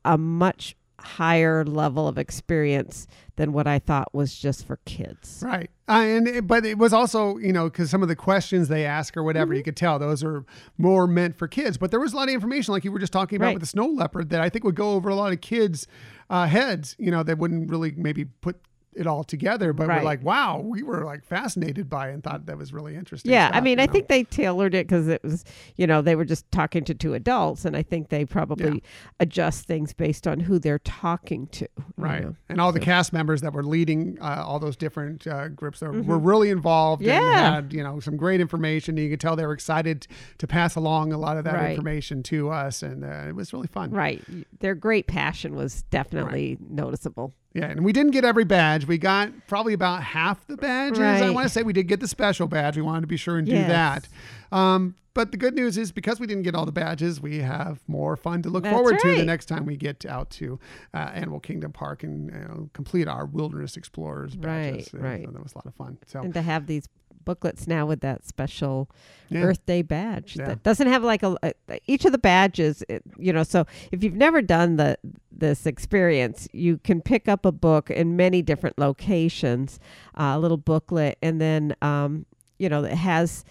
a much higher level of experience than what I thought was just for kids. Right. Uh, and it, but it was also, you know, because some of the questions they ask or whatever, Mm-hmm. you could tell those are more meant for kids. But there was a lot of information, like you were just talking about Right. with the snow leopard, that I think would go over a lot of kids' uh, heads. You know, that wouldn't really maybe put it all together, but Right. we're like, wow, we were like fascinated by it and thought that was really interesting. Yeah, I mean, I know? think they tailored it because it was, you know, they were just talking to two adults, and I think they probably Yeah. adjust things based on who they're talking to. Right. know. And all the cast members that were leading uh, all those different uh, groups that were really involved and Mm-hmm. Yeah. had, you know, some great information. You could tell they were excited to pass along a lot of that Right. information to us. And uh, it was really fun. Right. Their great passion was definitely noticeable. Yeah. And we didn't get every badge. We got probably about half the badges. I want to say we did get the special badge. We wanted to be sure and do Yes. that. Um, but the good news is because we didn't get all the badges, we have more fun to look That's forward to the next time we get out to uh, Animal Kingdom Park and you know, complete our Wilderness Explorers badges. Right, right. So that was a lot of fun. So And to have these booklets now with that special Yeah. Earth Day badge Yeah. that doesn't have like a, a each of the badges, it, you know. So if you've never done the this experience, you can pick up a book in many different locations, uh, a little booklet, and then um, you know it has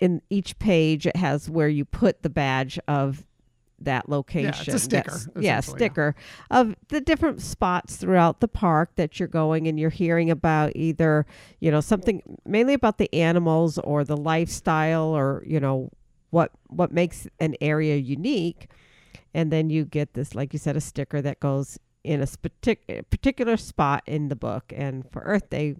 in each page it has where you put the badge of that location. sticker, That's- essentially, Yeah, yeah. sticker of the different spots throughout the park that you're going and you're hearing about either, you know, something mainly about the animals or the lifestyle or, you know, what what makes an area unique. And then you get this, like you said, a sticker that goes in a partic- particular spot in the book. And for Earth Day,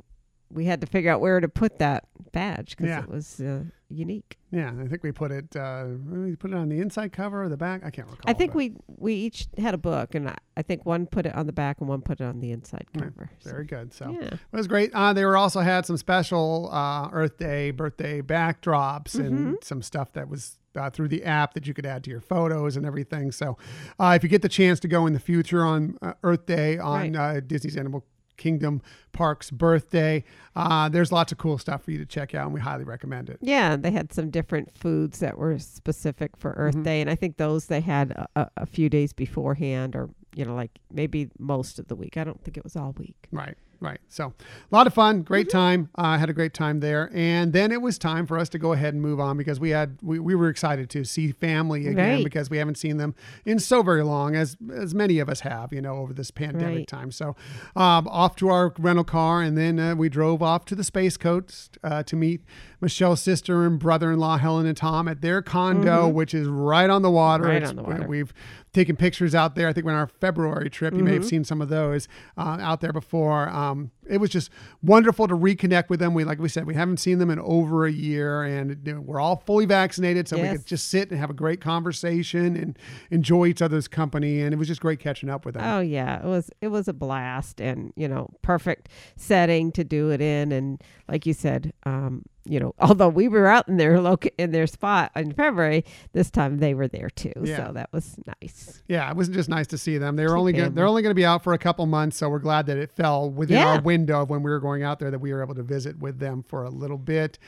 we had to figure out where to put that badge because Yeah. it was uh, unique. Yeah, I think we put it. Uh, we put it on the inside cover or the back. I can't recall. I think we we each had a book, and I, I think one put it on the back and one put it on the inside Yeah, cover. So, Very good. So yeah. it was great. Uh, they were also had some special uh, Earth Day, birthday backdrops, Mm-hmm. and some stuff that was. Uh, through the app that you could add to your photos and everything. So, uh, if you get the chance to go in the future on uh, Earth Day on uh, Disney's Animal Kingdom Park's birthday, uh, there's lots of cool stuff for you to check out, and we highly recommend it. Yeah, they had some different foods that were specific for Earth Mhm. Day, and I think those they had a, a few days beforehand, or you know, like maybe most of the week. I don't think it was all week. Right, right. So a lot of fun, great Mm-hmm. time. I had a great time there, and then it was time for us to go ahead and move on because we had we, we were excited to see family again Right. because we haven't seen them in so very long as as many of us have, you know, over this pandemic Right. time. So um, off to our rental car, and then uh, we drove off to the Space Coast uh, to meet Michelle's sister and brother-in-law Helen and Tom at their condo, which is right on the water. Mm-hmm. Right It's- on the water. We've taken pictures out there. I think when our February trip, you may Mm-hmm. have seen some of those uh, out there before. Um, it was just wonderful to reconnect with them. We, like we said, we haven't seen them in over a year, and we're all fully vaccinated, so we could just sit and have a great conversation and enjoy each other's company. And it was just great catching up with them. Oh yeah, it was it was a blast, and you know, perfect setting to do it in, and like you said, um, you know, although we were out in their loc in their spot in February, this time they were there too, Yeah. so that was nice. Yeah, it was just nice to see them. They were only gonna, they're only going to be out for a couple months, so we're glad that it fell within Yeah. our window of when we were going out there that we were able to visit with them for a little bit.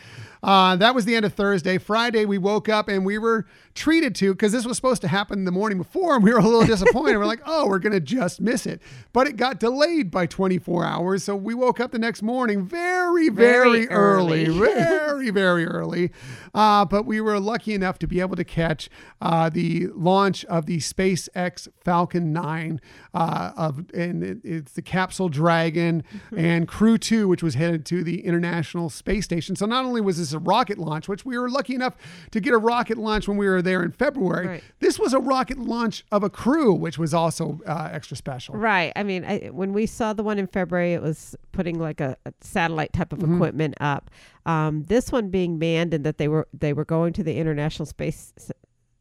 Uh, that was the end of Thursday. Friday, we woke up and we were treated to because this was supposed to happen the morning before, and we were a little disappointed. we're like, oh, we're going to just miss it, but it got delayed by 24 hours, so we woke up the next morning very, very, Very early, early. very, very early. Uh, but we were lucky enough to be able to catch uh, the launch of the SpaceX Falcon 9 uh, of and it- it's the Capsule Dragon. And Crew 2, which was headed to the International Space Station. So not only was this a rocket launch, which we were lucky enough to get a rocket launch when we were there in February, Right. this was a rocket launch of a crew, which was also uh, extra special. Right. I mean, I, when we saw the one in February, it was putting like a, a satellite type of Mm-hmm. equipment up. Um, this one being manned and that they were they were going to the International Space S-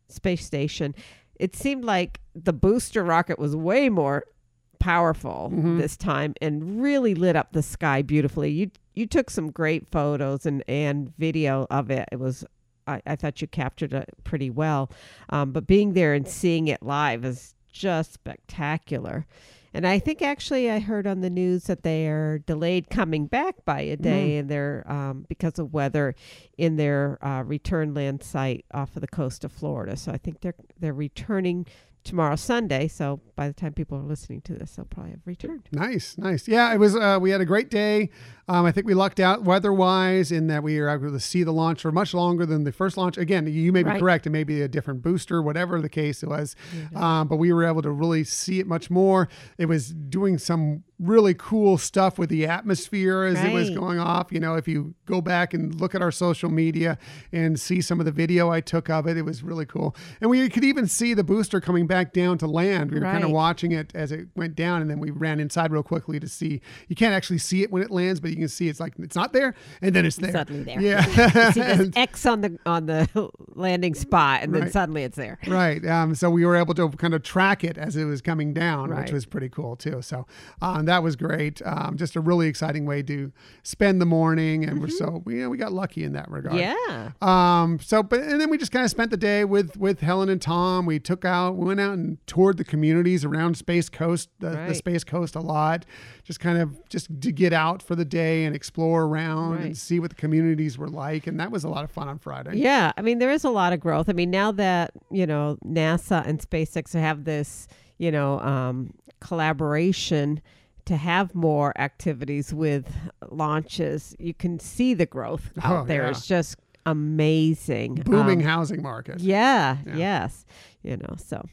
Space Station. It seemed like the booster rocket was way more powerful Mhm. this time and really lit up the sky beautifully. You you took some great photos and and video of it. It was. I, I thought you captured it pretty well, um, but being there and seeing it live is just spectacular. And I think actually I heard on the news that they are delayed coming back by a day, and they're um, because of weather in their uh, return land site off of the coast of Florida. So I think they're they're returning tomorrow Sunday. So by the time people are listening to this, they'll probably have returned. Nice, nice. Yeah, it was. Uh, we had a great day. Um, I think we lucked out weather-wise in that we were able to see the launch for much longer than the first launch. Again, you may be Right. correct. It may be a different booster, whatever the case it was. Um, but we were able to really see it much more. It was doing some really cool stuff with the atmosphere as it was going off. You know, if you go back and look at our social media and see some of the video I took of it, it was really cool. And we could even see the booster coming back down to land. We were kind of watching it as it went down, and then we ran inside real quickly to see. You can't actually see it when it lands, but you can see it's like it's not there, and then it's there. Suddenly there. Yeah. See this X on the on the landing spot, and then Right. suddenly it's there. Right. Um, so we were able to kind of track it as it was coming down, which was pretty cool too. So um, that was great. Um, just a really exciting way to spend the morning, and we're so we, you know, we got lucky in that regard. Yeah. Um, so, but and then we just kind of spent the day with with Helen and Tom. We took out, we went out and toured the communities around Space Coast, the, the Space Coast a lot. Just kind of just to get out for the day and explore around and see what the communities were like, and that was a lot of fun on Friday. Yeah, I mean there is a lot of growth. I mean now that you know NASA and SpaceX have this you know um, collaboration to have more activities with launches, you can see the growth out Oh, there. yeah. It's just amazing, Booming Um, housing market. yeah, Yeah. yes, you know so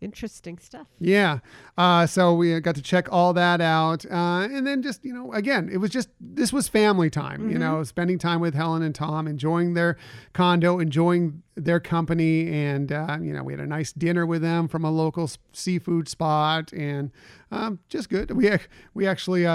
interesting stuff. Yeah. Uh, so we got to check all that out. Uh, and then just, you know, again, it was just, this was family time, you know, spending time with Helen and Tom, enjoying their condo, enjoying their company. And, uh, you know, we had a nice dinner with them from a local s- seafood spot and um, just good. We, we actually,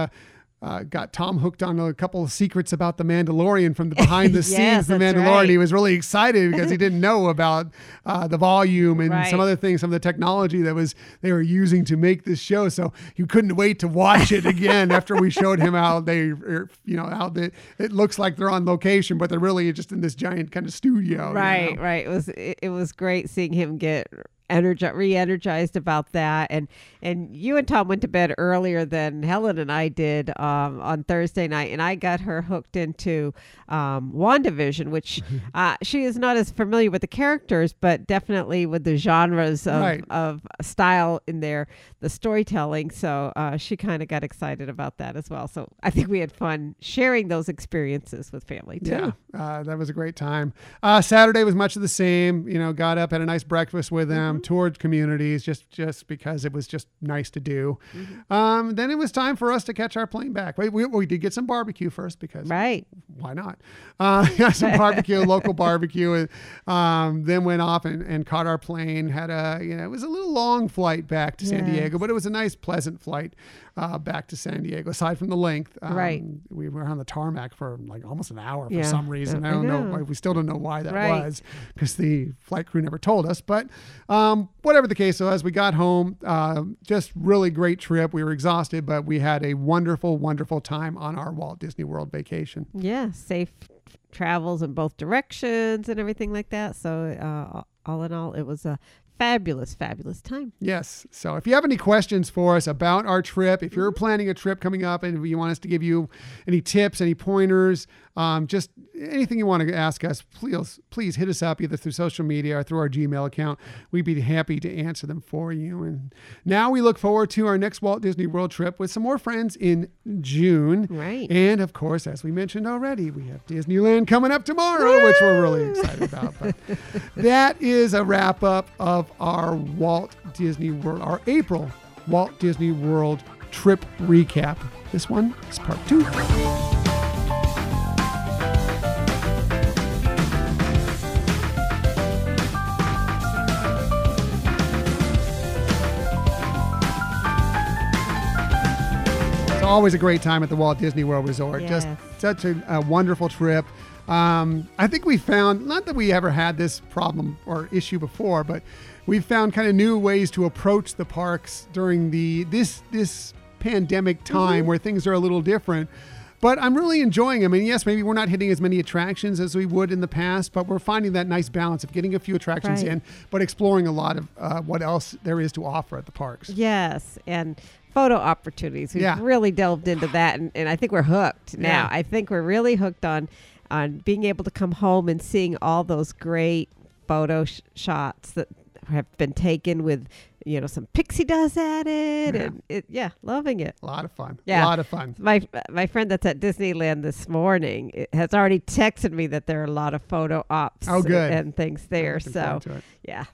uh, got Tom hooked on a couple of secrets about the Mandalorian from the behind the Yes, scenes. The Mandalorian. right. He was really excited because he didn't know about uh, the volume and some other things, some of the technology that was they were using to make this show. So he couldn't wait to watch it again after we showed him how they, er, you know, how the it looks like they're on location, but they're really just in this giant kind of studio. you right know? right it was it, it was great seeing him get energi- re-energized about that and and you and tom went to bed earlier than helen and i did um, on thursday night and i got her hooked into um, wandavision which uh, she is not as familiar with the characters but definitely with the genres of, Right. of style in there the storytelling so uh, she kind of got excited about that as well so i think we had fun sharing those experiences with family too Yeah, uh, that was a great time. Uh, Saturday was much of the same. You know, got up, had a nice breakfast with them, Mm-hmm. Toured communities, just just because it was just nice to do. Mm-hmm. Um, then it was time for us to catch our plane back. We, we, we did get some barbecue first because right why not? Uh, some barbecue, local barbecue. and, Um, then went off and, and caught our plane. Had a you know it was a little long flight back to San Yes. Diego, but it was a nice, pleasant flight uh, back to San Diego. Aside from the length, um, Right. We were on the tarmac for like almost an hour for Yeah. some reason. I I don't know. know. We still don't know why that Right. was because the flight crew never told us. But um, whatever the case so as we got home. Uh, just really great trip. We were exhausted, but we had a wonderful, wonderful time on our Walt Disney World vacation. Yeah, safe travels in both directions and everything like that. So, uh, all in all, it was a fabulous, fabulous time. Yes. So if you have any questions for us about our trip, if you're mm-hmm. planning a trip coming up and you want us to give you any tips, any pointers, um, just anything you want to ask us, please please hit us up either through social media or through our Gmail account. We'd be happy to answer them for you. And now we look forward to our next Walt Disney World trip with some more friends in June. Right. And of course, as we mentioned already, we have Disneyland coming up tomorrow, which we're really excited about. But that is a wrap up of our Walt Disney World, our April Walt Disney World trip recap. This one is part two. Always a great time at the Walt Disney World Resort. Just such a, a wonderful trip. Um, I think we found, not that we ever had this problem or issue before, but we've found kind of new ways to approach the parks during the this this pandemic time where things are a little different. But I'm really enjoying them. I mean, yes, maybe we're not hitting as many attractions as we would in the past, but we're finding that nice balance of getting a few attractions Right. in, but exploring a lot of uh, what else there is to offer at the parks. Yes, and photo opportunities. We've Yeah. really delved into that, and, and I think we're hooked now. Yeah. I think we're really hooked on on being able to come home and seeing all those great photo sh- shots that have been taken with you know some pixie dust added, Yeah. and it, yeah, loving it. A lot of fun. Yeah. A lot of fun. My my friend that's at Disneyland this morning it has already texted me that there are a lot of photo ops Oh, good. and things there. So forward to it. yeah,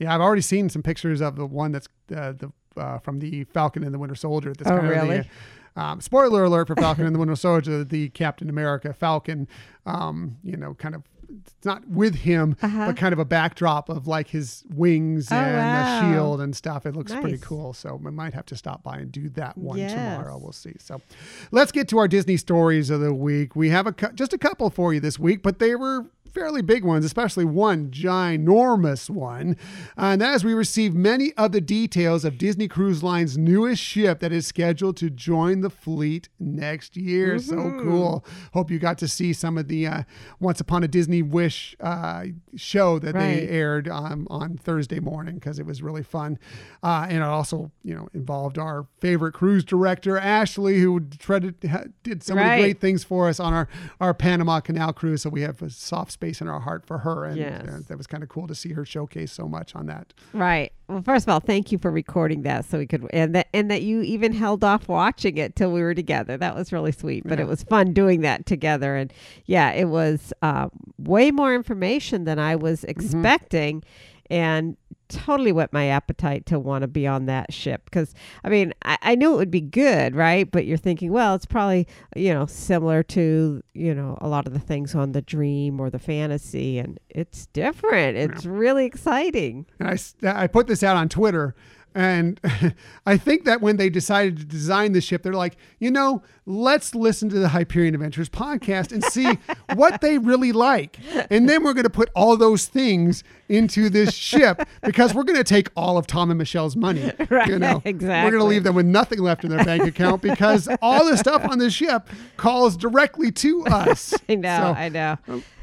Yeah, I've already seen some pictures of the one that's uh, the uh, from the Falcon and the Winter Soldier. That's Oh, kind of the, um, spoiler alert for Falcon and the Winter Soldier, the Captain America Falcon. Um, you know, kind of it's not with him, Uh-huh. but kind of a backdrop of like his wings Oh, and wow. the shield and stuff. It looks pretty cool. So we might have to stop by and do that one Yes. tomorrow. We'll see. So let's get to our Disney stories of the week. We have a just a couple for you this week, but they were fairly big ones, especially one ginormous one. And that is we received many of the details of Disney Cruise Line's newest ship that is scheduled to join the fleet next year. So cool. Hope you got to see some of the uh, Once Upon a Disney Wish uh, show that they aired um, on Thursday morning because it was really fun. Uh, and it also, you know, involved our favorite cruise director, Ashley, who tried to, ha- did so many Right. great things for us on our, our Panama Canal cruise. So we have a soft space in our heart for her. And Yes. uh, that was kind of cool to see her showcase so much on that. Right. Well, first of all, thank you for recording that so we could and that and that you even held off watching it till we were together. That was really sweet. But Yeah. it was fun doing that together. And yeah, it was um, way more information than I was Mm-hmm. And totally whet my appetite to want to be on that ship. Because I mean, I, I knew it would be good, right? But you're thinking, well, it's probably you know similar to you know a lot of the things on the Dream or the Fantasy, and it's different. It's really exciting. And I, I put this out on Twitter And I think that when they decided to design the ship, they're like, you know, let's listen to the Hyperion Adventures podcast and see what they really like. And then we're going to put all those things into this ship because we're going to take all of Tom and Michelle's money. Right, You know, exactly. We're going to leave them with nothing left in their bank account because all the stuff on the ship calls directly to us. I know, So, I know.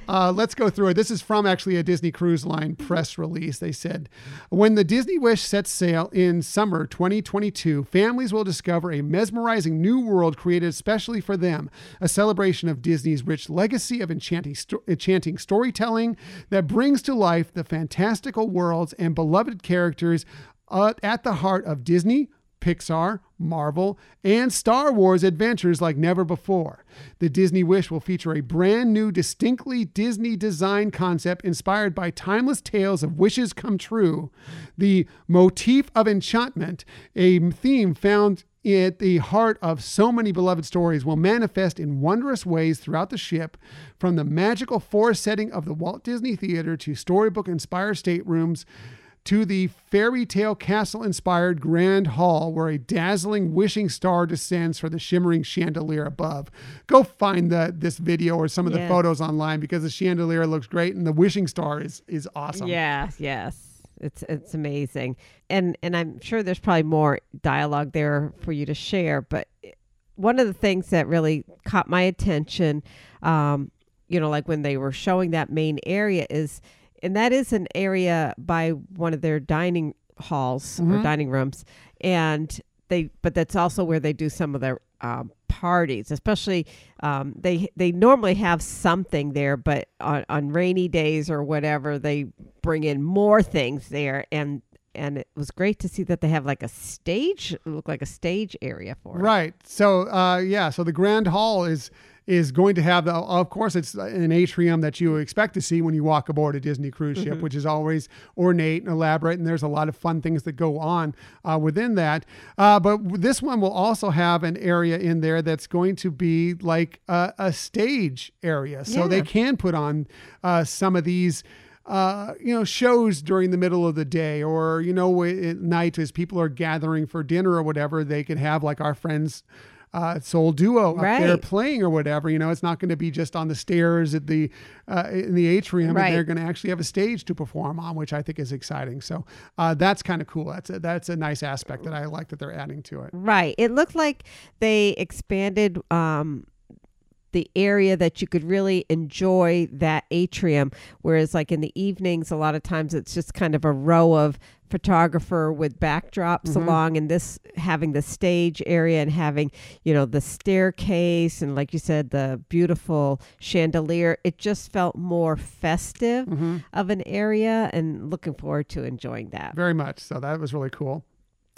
uh, let's go through it. This is from actually a Disney Cruise Line press release. They said, when the Disney Wish sets sail in summer 2022, families will discover a mesmerizing new world created especially for them, a celebration of Disney's rich legacy of enchanting, sto- enchanting storytelling that brings to life the fantastical worlds and beloved characters uh, at the heart of Disney, Pixar, Marvel, and Star Wars adventures like never before. The Disney Wish will feature a brand new, distinctly Disney design concept inspired by timeless tales of wishes come true. The motif of enchantment, a theme found at the heart of so many beloved stories, will manifest in wondrous ways throughout the ship, from the magical forest setting of the Walt Disney Theater to storybook inspired staterooms to the fairy tale castle inspired grand hall where a dazzling wishing star descends for the shimmering chandelier above. Go find the this video or some of the photos online because the chandelier looks great and the wishing star is is awesome. Yes, yes. It's it's amazing. And and I'm sure there's probably more dialogue there for you to share, but one of the things that really caught my attention um you know like when they were showing that main area is and that is an area by one of their dining halls or dining rooms and they but that's also where they do some of their um, parties especially um, they they normally have something there but on, on rainy days or whatever they bring in more things there and and it was great to see that they have like a stage look like a stage area for it. Right. So uh, yeah. So the grand hall is is going to have the, of course it's an atrium that you expect to see when you walk aboard a Disney cruise ship, which is always ornate and elaborate, and there's a lot of fun things that go on uh, within that. Uh, but this one will also have an area in there that's going to be like a, a stage area, so they can put on uh, some of these uh, you know, shows during the middle of the day or, you know, at night as people are gathering for dinner or whatever, they could have like our friends, uh, Soul Duo up there playing or whatever. You know, it's not going to be just on the stairs at the, uh, in the atrium. Right. And they're going to actually have a stage to perform on, which I think is exciting. So uh, that's kind of cool. That's a, that's a nice aspect that I like that they're adding to it. Right. It looked like they expanded um, the area that you could really enjoy that atrium. Whereas, like in the evenings, a lot of times it's just kind of a row of photographer with backdrops along, and this having the stage area and having, you know, the staircase and, like you said, the beautiful chandelier. It just felt more festive of an area, and looking forward to enjoying that. very much. So that was really cool.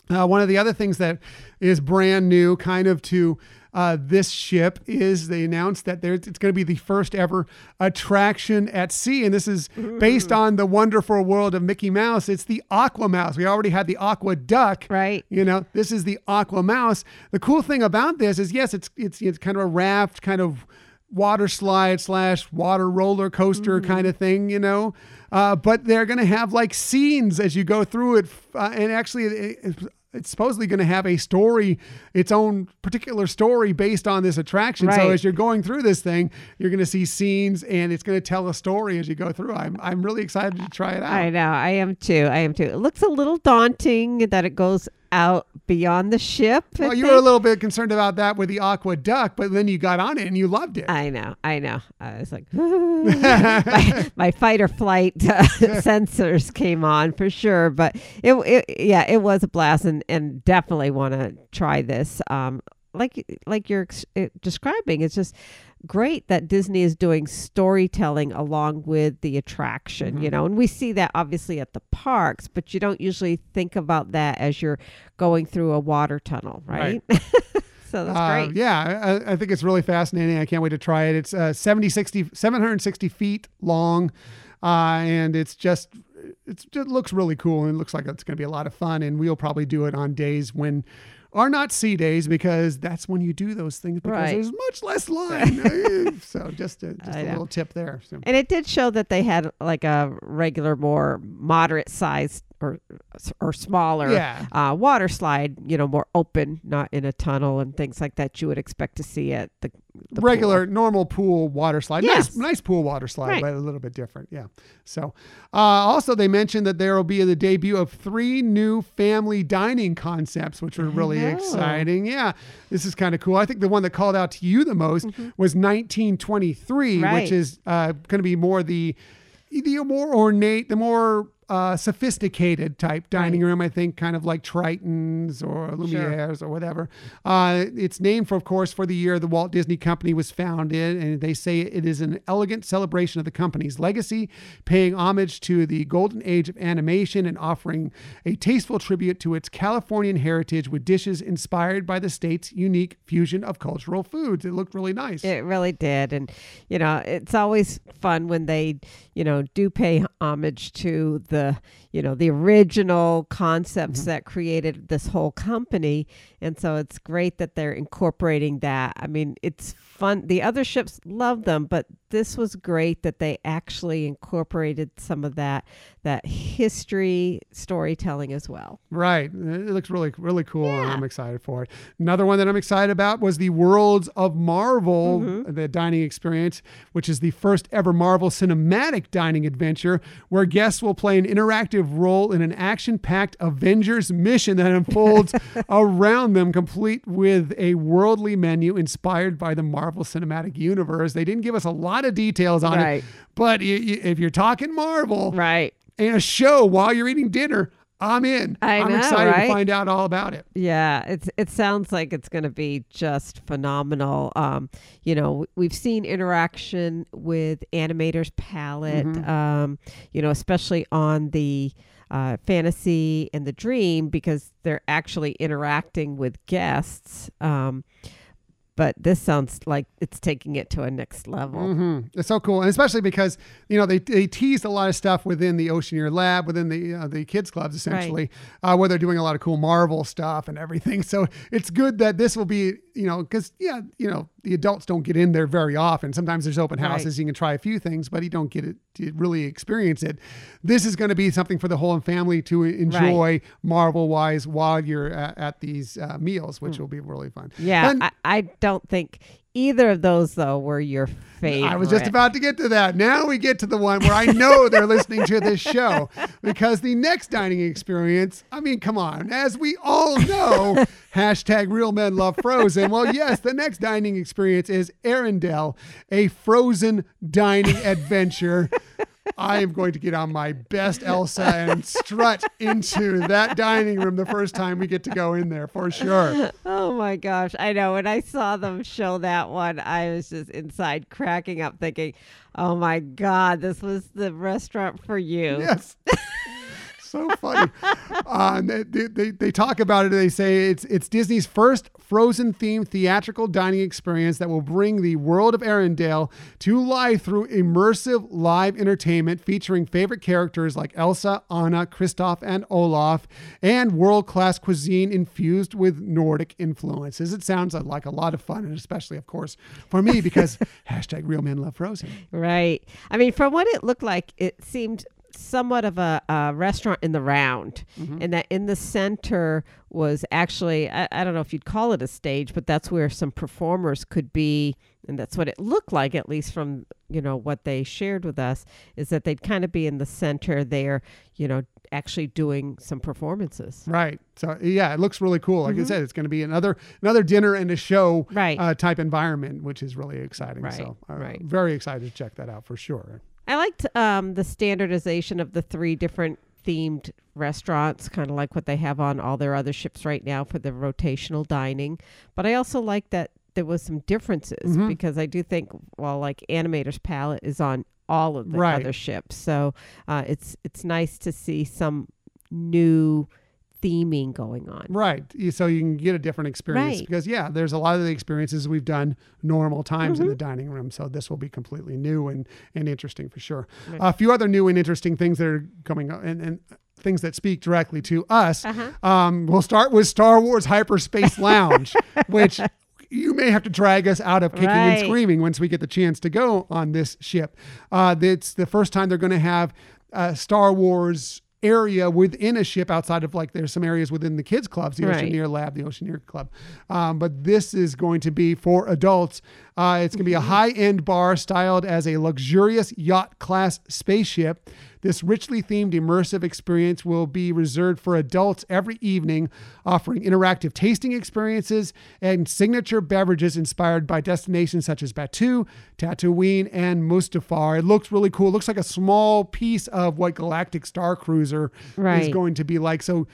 Uh, one of the other things that is brand new, kind of to uh, this ship, is they announced that it's going to be the first ever attraction at sea, and this is based on the wonderful world of Mickey Mouse. It's the Aqua Mouse. We already had the Aqua Duck, Right. you know, this is the Aqua Mouse. The cool thing about this is, yes, it's it's it's kind of a raft, kind of water slide slash water roller coaster kind of thing, you know. Uh, but they're going to have like scenes as you go through it, uh, and actually, it, it- it's supposedly going to have a story, its own particular story based on this attraction. So as you're going through this thing, you're going to see scenes, and it's going to tell a story as you go through. I'm I'm really excited to try it out. I know. I am too. I am too. It looks a little daunting that it goes out beyond the ship. I Well, you think. were a little bit concerned about that with the Aqua Duck, but then you got on it and you loved it. I know. I know. I was like, my, my fight or flight uh, sensors came on for sure. But it, it, yeah, it was a blast, and, and definitely want to try this. Um, like like you're ex- uh, describing, it's just great that Disney is doing storytelling along with the attraction, you know, and we see that obviously at the parks, but you don't usually think about that as you're going through a water tunnel, right? so that's Uh, great. yeah, I, I think it's really fascinating. I can't wait to try it. It's uh, 70, 60, 760 feet long, uh, and it's just it's, it looks really cool and it looks like it's going to be a lot of fun. And we'll probably do it on days when are not sea days because that's when you do those things because Right. there's much less line. so just a, just I a know. little tip there. So. And it did show that they had like a regular, more moderate sized or or smaller Yeah. uh, water slide, you know, more open, not in a tunnel and things like that you would expect to see at the, the pool. regular normal pool water slide. Yes. Nice, nice pool water slide, Right. but a little bit different. Yeah. So, uh, also they mentioned that there will be the debut of three new family dining concepts, which are really exciting. Yeah, this is kind of cool. I think the one that called out to you the most was 1923, Mm-hmm. Right. which is uh, going to be more the the more ornate, the more uh, sophisticated type dining room. I think, kind of like Triton's or Lumiere's or whatever. Uh, it's named for, of course, for the year the Walt Disney Company was founded, and they say it is an elegant celebration of the company's legacy, paying homage to the golden age of animation and offering a tasteful tribute to its Californian heritage with dishes inspired by the state's unique fusion of cultural foods. It looked really nice. It really did. And, you know, it's always fun when they, you know, do pay homage to the, you know, the original concepts mm-hmm. that created this whole company. And so it's great that they're incorporating that. I mean, it's fun. The other ships love them, but this was great that they actually incorporated some of that that history storytelling as well. Right. It looks really, really cool, and Yeah. I'm excited for it. Another one that I'm excited about was the Worlds of Marvel, Mm-hmm. the dining experience, which is the first ever Marvel cinematic dining adventure where guests will play an interactive role in an action packed Avengers mission that unfolds around them, complete with a worldly menu inspired by the Marvel Cinematic Universe. They didn't give us a lot of details on Right. it, but if you're talking Marvel, Right. and a show while you're eating dinner, I'm in. I am excited right? to find out all about it. Yeah, it's it sounds like it's going to be just phenomenal. Um, you know, we've seen interaction with animators palette. Mm-hmm. Um, you know, especially on the uh, fantasy and the dream because they're actually interacting with guests. Um, but this sounds like it's taking it to a next level. hmm It's so cool, and especially because you know they, they teased a lot of stuff within the Oceaneer Lab, within the uh, the kids clubs, essentially, uh, where they're doing a lot of cool Marvel stuff and everything. So it's good that this will be you know because yeah you know the adults don't get in there very often. Sometimes there's open Right. houses, you can try a few things, but you don't get it to really experience it. This is going to be something for the whole family to enjoy Marvel wise while you're at, at these uh, meals, which will be really fun. Yeah, And- I, I don't think either of those though were your favorite. I was just about to get to that. Now we get to the one where I know they're listening to this show because the next dining experience, I mean, come on, as we all know, hashtag real men love frozen. Well, yes, the next dining experience is Arendelle, a frozen dining adventure. I am going to get on my best Elsa and strut into that dining room the first time we get to go in there for sure. Oh my gosh. I know. When I saw them show that one, I was just inside cracking up thinking, oh my God, this was the restaurant for you. Yes. So funny. Uh, they, they- they, they talk about it. They say it's it's Disney's first Frozen themed theatrical dining experience that will bring the world of Arendelle to life through immersive live entertainment featuring favorite characters like Elsa, Anna, Kristoff, and Olaf, and world class cuisine infused with Nordic influences. It sounds like a lot of fun, and especially, of course, for me because hashtag real men love Frozen. Right. I mean, from what it looked like, it seemed somewhat of a, a restaurant in the round, Mm-hmm. and that in the center was actually, I, I don't know if you'd call it a stage, but that's where some performers could be. And that's what it looked like, at least from, you know, what they shared with us, is that they'd kind of be in the center there, you know, actually doing some performances. Right. So yeah, it looks really cool. Like I said, it's going to be another another dinner and a show Mm-hmm. Right. uh, type environment, which is really exciting. Right, So uh, right. very excited to check that out for sure. I liked um, the standardization of the three different themed restaurants, kind of like what they have on all their other ships right now for the rotational dining. But I also like that there was some differences Mhm. because I do think, well, like Animator's Palette is on all of the Right. other ships, so uh, it's it's nice to see some new theming going on. Right. So you can get a different experience Right. because yeah, there's a lot of the experiences we've done normal times Mm-hmm. in the dining room. So this will be completely new and and interesting for sure. Right. a few other new and interesting things that are coming up and, and things that speak directly to us. Uh-huh. Um, we'll start with Star Wars Hyperspace Lounge, which you may have to drag us out of kicking and screaming once we get the chance to go on this ship. Uh, it's the first time they're going to have uh, Star Wars area within a ship outside of like there's some areas within the kids clubs the Right. oceaneer lab the oceaneer club. Um, but this is going to be for adults. Uh, it's going to be a high-end bar styled as a luxurious yacht class spaceship this richly themed immersive experience will be reserved for adults every evening offering interactive tasting experiences and signature beverages inspired by destinations such as Batuu tatooine and mustafar. It looks really cool. It looks like a small piece of what galactic star cruiser is going to be like. So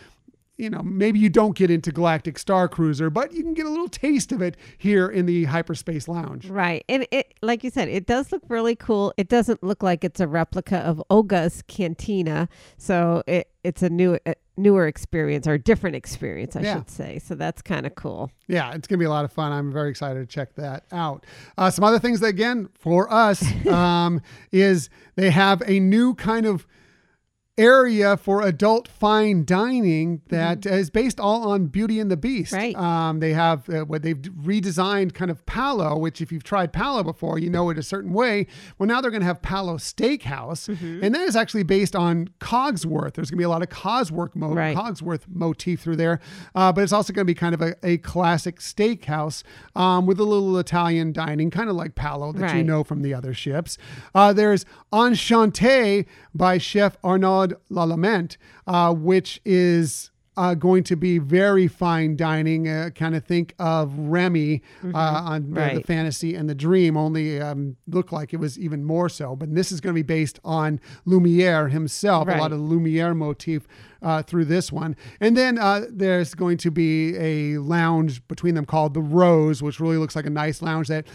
you know, maybe you don't get into Galactic Star Cruiser, but you can get a little taste of it here in the Hyperspace Lounge. Right. And it like you said, it does look really cool. It doesn't look like it's a replica of Oga's Cantina. So it it's a new a newer experience or different experience, I Yeah. should say. So that's kind of cool. Yeah, it's going to be a lot of fun. I'm very excited to check that out. Uh, some other things that, again, for us, um, is they have a new kind of area for adult fine dining that is based all on Beauty and the Beast. Right. Um, they have uh, what they've redesigned kind of Palo, which if you've tried Palo before, you know it a certain way. Well, now they're going to have Palo Steakhouse, and that is actually based on Cogsworth. There's going to be a lot of Cosworth mo- Right. Cogsworth motif through there, uh, but it's also going to be kind of a, a classic steakhouse um, with a little Italian dining, kind of like Palo that you know from the other ships. Uh, there's Enchanté by Chef Arnaud Lallement, uh, which is. Uh, going to be very fine dining. Uh, kind of think of Remy uh, on the, the fantasy and the dream, only um, looked like it was even more so. But this is going to be based on Lumiere himself, a lot of Lumiere motif uh, through this one. And then uh, there's going to be a lounge between them called the Rose, which really looks like a nice lounge that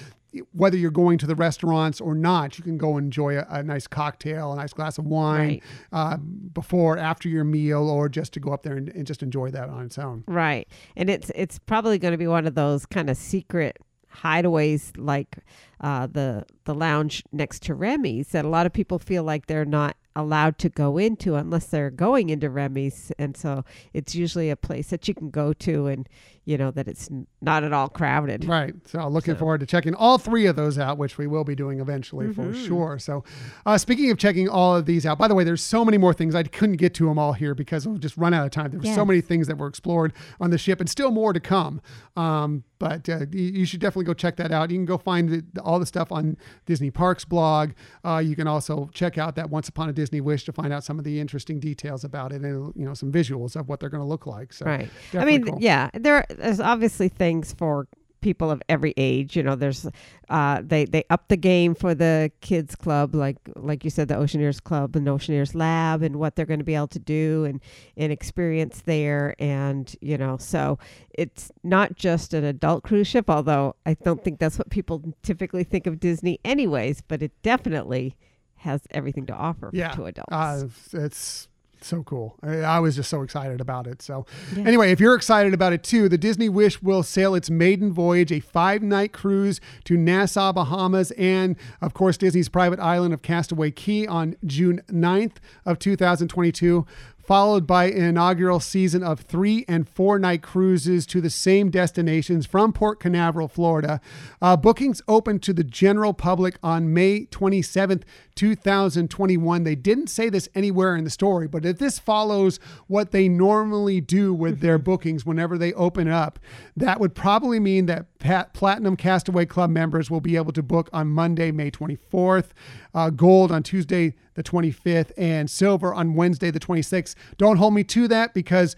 whether you're going to the restaurants or not, you can go enjoy a, a nice cocktail, a nice glass of wine Right. uh, before, after your meal, or just to go up there and, and just enjoy that on its own. Right. And it's it's probably going to be one of those kind of secret hideaways like uh, the the lounge next to Remy's that a lot of people feel like they're not allowed to go into unless they're going into Remy's and so it's usually a place that you can go to and you know that it's not at all crowded. Right. So looking So- forward to checking all three of those out, which we will be doing eventually for Mm-hmm. sure. So uh, speaking of checking all of these out, by the way, there's so many more things. I couldn't get to them all here because we'll just run out of time. There were so many things that were explored on the ship and still more to come. Um, but uh, you, you should definitely go check that out. You can go find the, all the stuff on Disney Parks blog. Uh, you can also check out that Once Upon a Disney Wish to find out some of the interesting details about it and you know some visuals of what they're going to look like. So Right. I mean, cool. yeah, there there's obviously things for people of every age. You know, there's uh they they up the game for the kids club like like you said the Oceaneers Club and Oceaneers Lab and what they're going to be able to do and and experience there and you know, so it's not just an adult cruise ship although I don't think that's what people typically think of Disney anyways, but it definitely has everything to offer yeah, to adults. Uh, it's so cool. I, was just so excited about it. So, Yeah. anyway, if you're excited about it too, the Disney Wish will sail its maiden voyage, a five night cruise to Nassau, Bahamas, and of course, Disney's private island of Castaway Cay on June 9th of 2022. Followed by an inaugural season of three and four night cruises to the same destinations from Port Canaveral, Florida. Uh, bookings open to the general public on May 27th, 2021. They didn't say this anywhere in the story, but if this follows what they normally do with their bookings whenever they open up, that would probably mean that Pat, Platinum Castaway Club members will be able to book on Monday, May 24th, uh, Gold on Tuesday, the 25th, and Silver on Wednesday, the 26th. Don't hold me to that because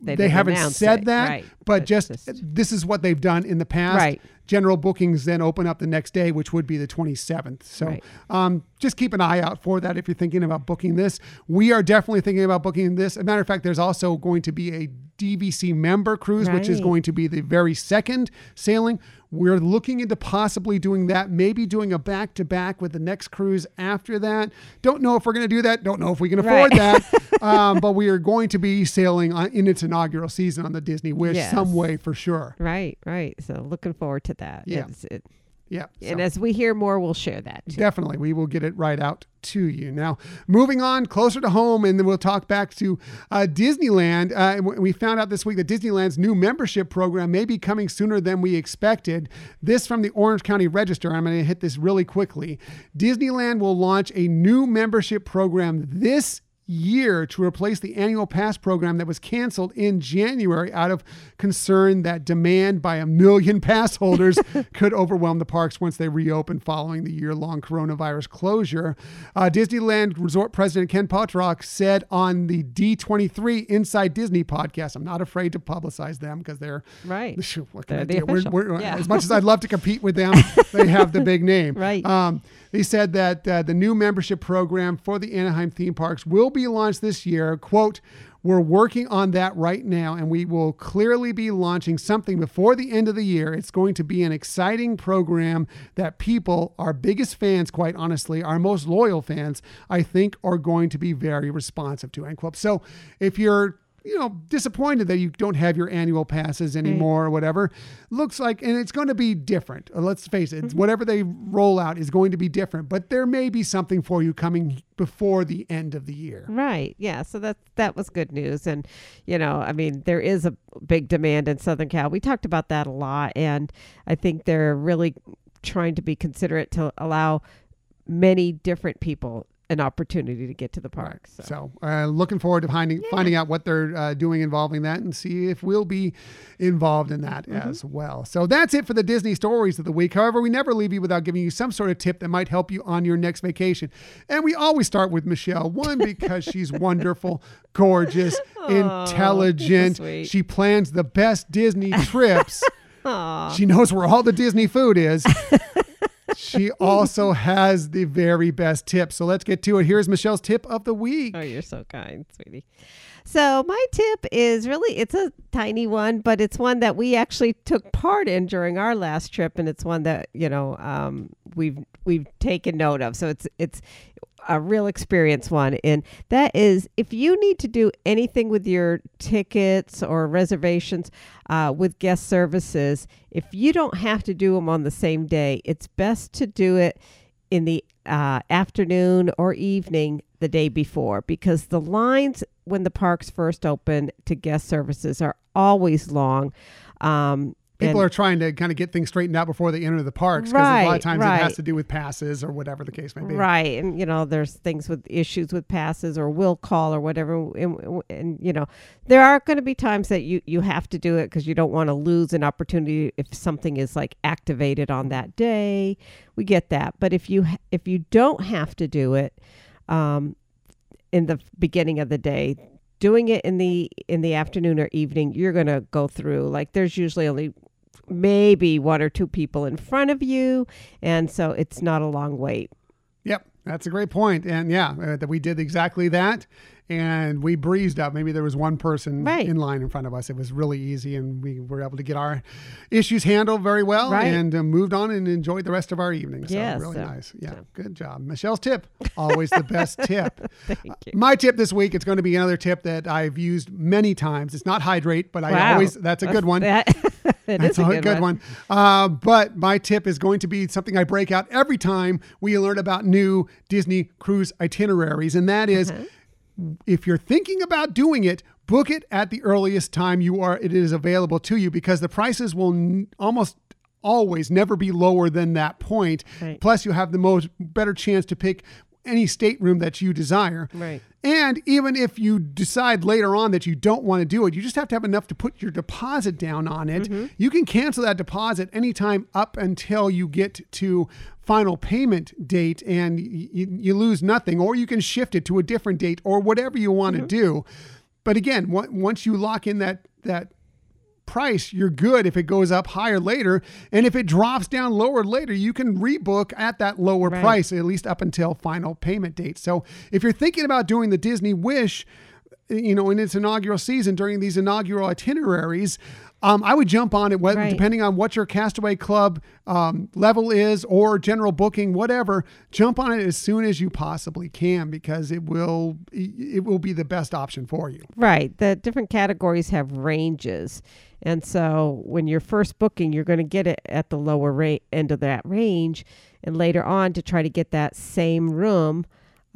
they, didn't haven't said it, that, right, but but just, just- this is what they've done in the past. Right. General bookings then open up the next day, which would be the 27th. So Right. um, just keep an eye out for that if you're thinking about booking this. We are definitely thinking about booking this. As a matter of fact, there's also going to be a DVC member cruise, which is going to be the very second sailing. We're looking into possibly doing that, maybe doing a back to back with the next cruise after that. Don't know if we're going to do that. Don't know if we can afford Right. that. um, but we are going to be sailing on, in its inaugural season on the Disney Wish Yes. some way for sure. Right, right. So looking forward to that. Yeah. It's- it- Yeah. and so- as we hear more, we'll share that. Too. Definitely. We will get it right out to you. Now, moving on closer to home, and then we'll talk back to uh, Disneyland. Uh, we found out this week that Disneyland's new membership program may be coming sooner than we expected. This from the Orange County Register. I'm going to hit this really quickly. Disneyland will launch a new membership program this year to replace the annual pass program that was canceled in January out of concern that demand by a million pass holders could overwhelm the parks once they reopen following the year long coronavirus closure. Uh, Disneyland Resort President Ken Potrock said on the D23 Inside Disney podcast, I'm not afraid to publicize them because they're Right. What can They're I do? We're- we're- Yeah. As much as I'd love to compete with them, they have the big name. Right. Um, they said that uh, the new membership program for the Anaheim theme parks will be launched this year. Quote, we're working on that right now, and we will clearly be launching something before the end of the year. It's going to be an exciting program that people, our biggest fans, quite honestly, our most loyal fans, I think are going to be very responsive to. End quote. So if you're you know, disappointed that you don't have your annual passes anymore or whatever. Looks like, and it's going to be different. Uh, Let's face it, whatever they roll out is going to be different, but there may be something for you coming before the end of the year. Right. Yeah. So that that was good news, and you know, I mean, there is a big demand in Southern Cal. We talked about that a lot, and I think they're really trying to be considerate to allow many different people an opportunity to get to the park. So. So, uh, looking forward to finding finding out what they're uh, doing involving that, and see if we'll be involved in that as well. So that's it for the Disney stories of the week. However, we never leave you without giving you some sort of tip that might help you on your next vacation. And we always start with Michelle. One because she's wonderful, gorgeous, intelligent. sweet. She plans the best Disney trips. Aw. She knows where all the Disney food is. she also has the very best tip. So let's get to it. Here's Michelle's tip of the oh, week. Oh, you're so kind, sweetie. So my tip is really it's a tiny one, but it's one that we actually took part in during our last trip, and it's one that you know um, we've we've taken note of. So it's it's a real experience one, and that is if you need to do anything with your tickets or reservations uh, with guest services, if you don't have to do them on the same day, it's best to do it in the uh, afternoon or evening the day before because the lines when the parks first open to guest services are always long. Um, People and- are trying to kind of get things straightened out before they enter the parks because a lot of times it has to do with passes or whatever the case may be. Right. And, you know, there's things with issues with passes or will call or whatever. And, and you know, there are going to be times that you, you have to do it because you don't want to lose an opportunity if something is like activated on that day. We get that. But if you, if you don't have to do it um, in the beginning of the day, doing it in the in the afternoon or evening you're going to go through like there's usually only maybe one or two people in front of you and so it's not a long wait Yep, that's a great. And yeah, uh, that we did exactly that. And we breezed up. Maybe there was one person Right. in line in front of us. It was really easy, and we were able to get our issues handled very well Right. and uh, moved on and enjoyed the rest of our evening. So Yes, really so- nice. Yeah, so. good job. Michelle's tip, always the best tip. thank you My tip this week, it's going to be another tip that I've used many times. It's not hydrate, but I Wow. always, that's a good one. that, it That's is a good, one. Uh, but my tip is going to be something I break out every time we learn about new Disney cruise itineraries, and that is, if you're thinking about doing it, book it at the earliest time you are it is available to you because the prices will n- almost always never be lower than that point. Right. Plus, you have the most better chance to pick any stateroom that you desire. Right. And even if you decide later on that you don't want to do it, you just have to have enough to put your deposit down on it. Mm-hmm. You can cancel that deposit anytime up until you get to final payment date and y- y- you lose nothing, or you can shift it to a different date or whatever you want to mm-hmm. do. But again, on- once you lock in that, that price, you're good if it goes up higher later. And if it drops down lower later, you can rebook at that lower Right. price, at least up until final payment date. So if you're thinking about doing the Disney Wish, you know, in its inaugural season during these inaugural itineraries, um, I would jump on it, whether, Right. depending on what your Castaway Club um, level is or general booking, whatever. Jump on it as soon as you possibly can because it will it will be the best option for you. Right. The different categories have ranges. And so when you're first booking, you're going to get it at the lower rate end of that range. And later on, to try to get that same room,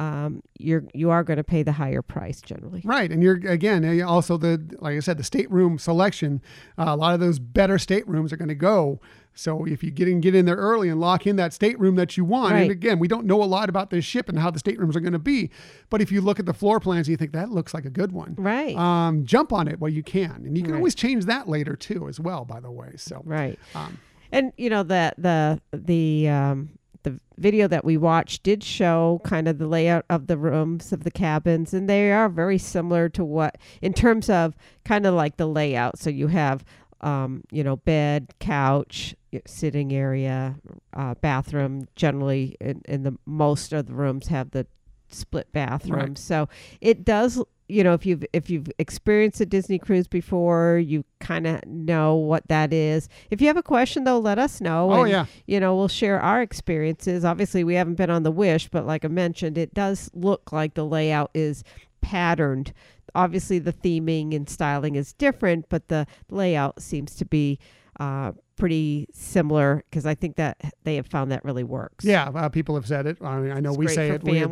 um, you're you are going to pay the higher price generally. Right, and you're again uh, also the like I said the stateroom selection. Uh, a lot of those better staterooms are going to go So if you get in, get in there early and lock in that stateroom that you want, Right. and again, we don't know a lot about this ship and how the staterooms are going to be, but if you look at the floor plans, and you think that looks like a good one. Right. Um, jump on it while you can, and you can Right. always change that later too, as well. By the way, so Right. um, And you know the the the um the video that we watched did show kind of the layout of the rooms of the cabins and they are very similar to what in terms of kind of like the layout. So you have um you know bed couch sitting area uh, bathroom. Generally in, in the most of the rooms have the split bathrooms so it does you know if you've if you've experienced a disney cruise before you kind of know what that is. If you have a question though let us know oh and, yeah, you know we'll share our experiences. Obviously we haven't been on the wish but like i mentioned it does look like the layout is patterned. Obviously the theming and styling is different but the layout seems to be uh, pretty similar because i think that they have found that really works yeah. Uh, people have said it. I mean, I know It's we say it. We, the,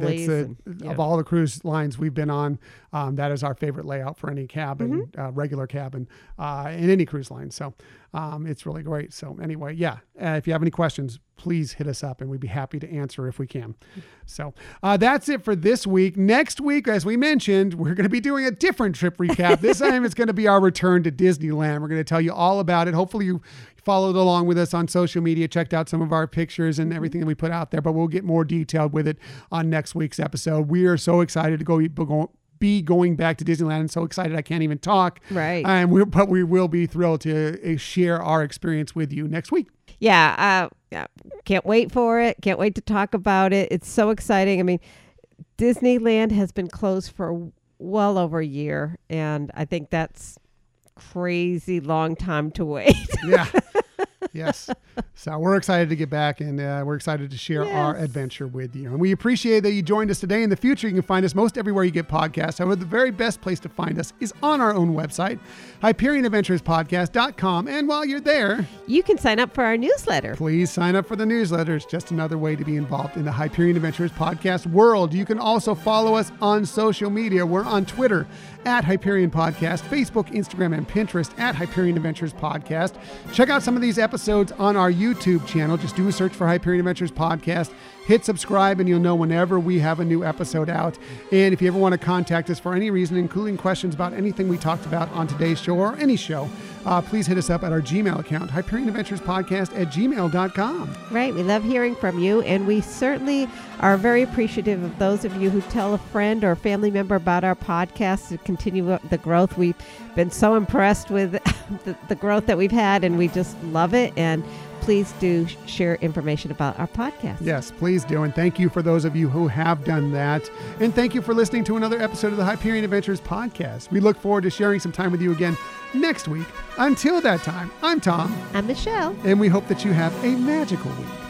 and- yeah. Of all the cruise lines we've been on, um, that is our favorite layout for any cabin, Mm-hmm. uh, regular cabin, uh, in any cruise line. So um, it's really great. So anyway, yeah. Uh, if you have any questions, please hit us up, and we'd be happy to answer if we can. So uh, that's it for this week. Next week, as we mentioned, we're going to be doing a different trip recap. this time, it's going to be our return to Disneyland. We're going to tell you all about it. Hopefully, you followed along with us on social media, checked out some of our pictures and everything that we put out there, but we'll get more detailed with it on next week's episode. We are so excited to go be going back to Disneyland and so excited I can't even talk. Right. And we but we will be thrilled to uh, share our experience with you next week. yeah, uh, yeah, can't wait for it. Can't wait to talk about it. It's so exciting. I mean, Disneyland has been closed for well over a year, and I think that's crazy long time to wait. Yeah. yes. So we're excited to get back and uh, we're excited to share our adventure with you. And we appreciate that you joined us today. In the future, you can find us most everywhere you get podcasts. However, the very best place to find us is on our own website, HyperionAdventuresPodcast.com. And while you're there, you can sign up for our newsletter. Please sign up for the newsletter. It's just another way to be involved in the Hyperion Adventures podcast world. You can also follow us on social media. We're on Twitter at Hyperion Podcast, Facebook, Instagram, and Pinterest at Hyperion Adventures Podcast. Check out some of these episodes on our YouTube channel. Just do a search for Hyperion Adventures Podcast. Hit subscribe, and you'll know whenever we have a new episode out. And if you ever want to contact us for any reason, including questions about anything we talked about on today's show or any show, uh, please hit us up at our Gmail account, Hyperion Adventures Podcast at gmail.com. Right. We love hearing from you, and we certainly are very appreciative of those of you who tell a friend or family member about our podcast to continue the growth. We've been so impressed with the, the growth that we've had, and we just love it. And please do share information about our podcast. Yes, please do. And thank you for those of you who have done that. And thank you for listening to another episode of the Hyperion Adventures podcast. We look forward to sharing some time with you again next week. Until that time, I'm Tom, I'm Michelle. and we hope that you have a magical week.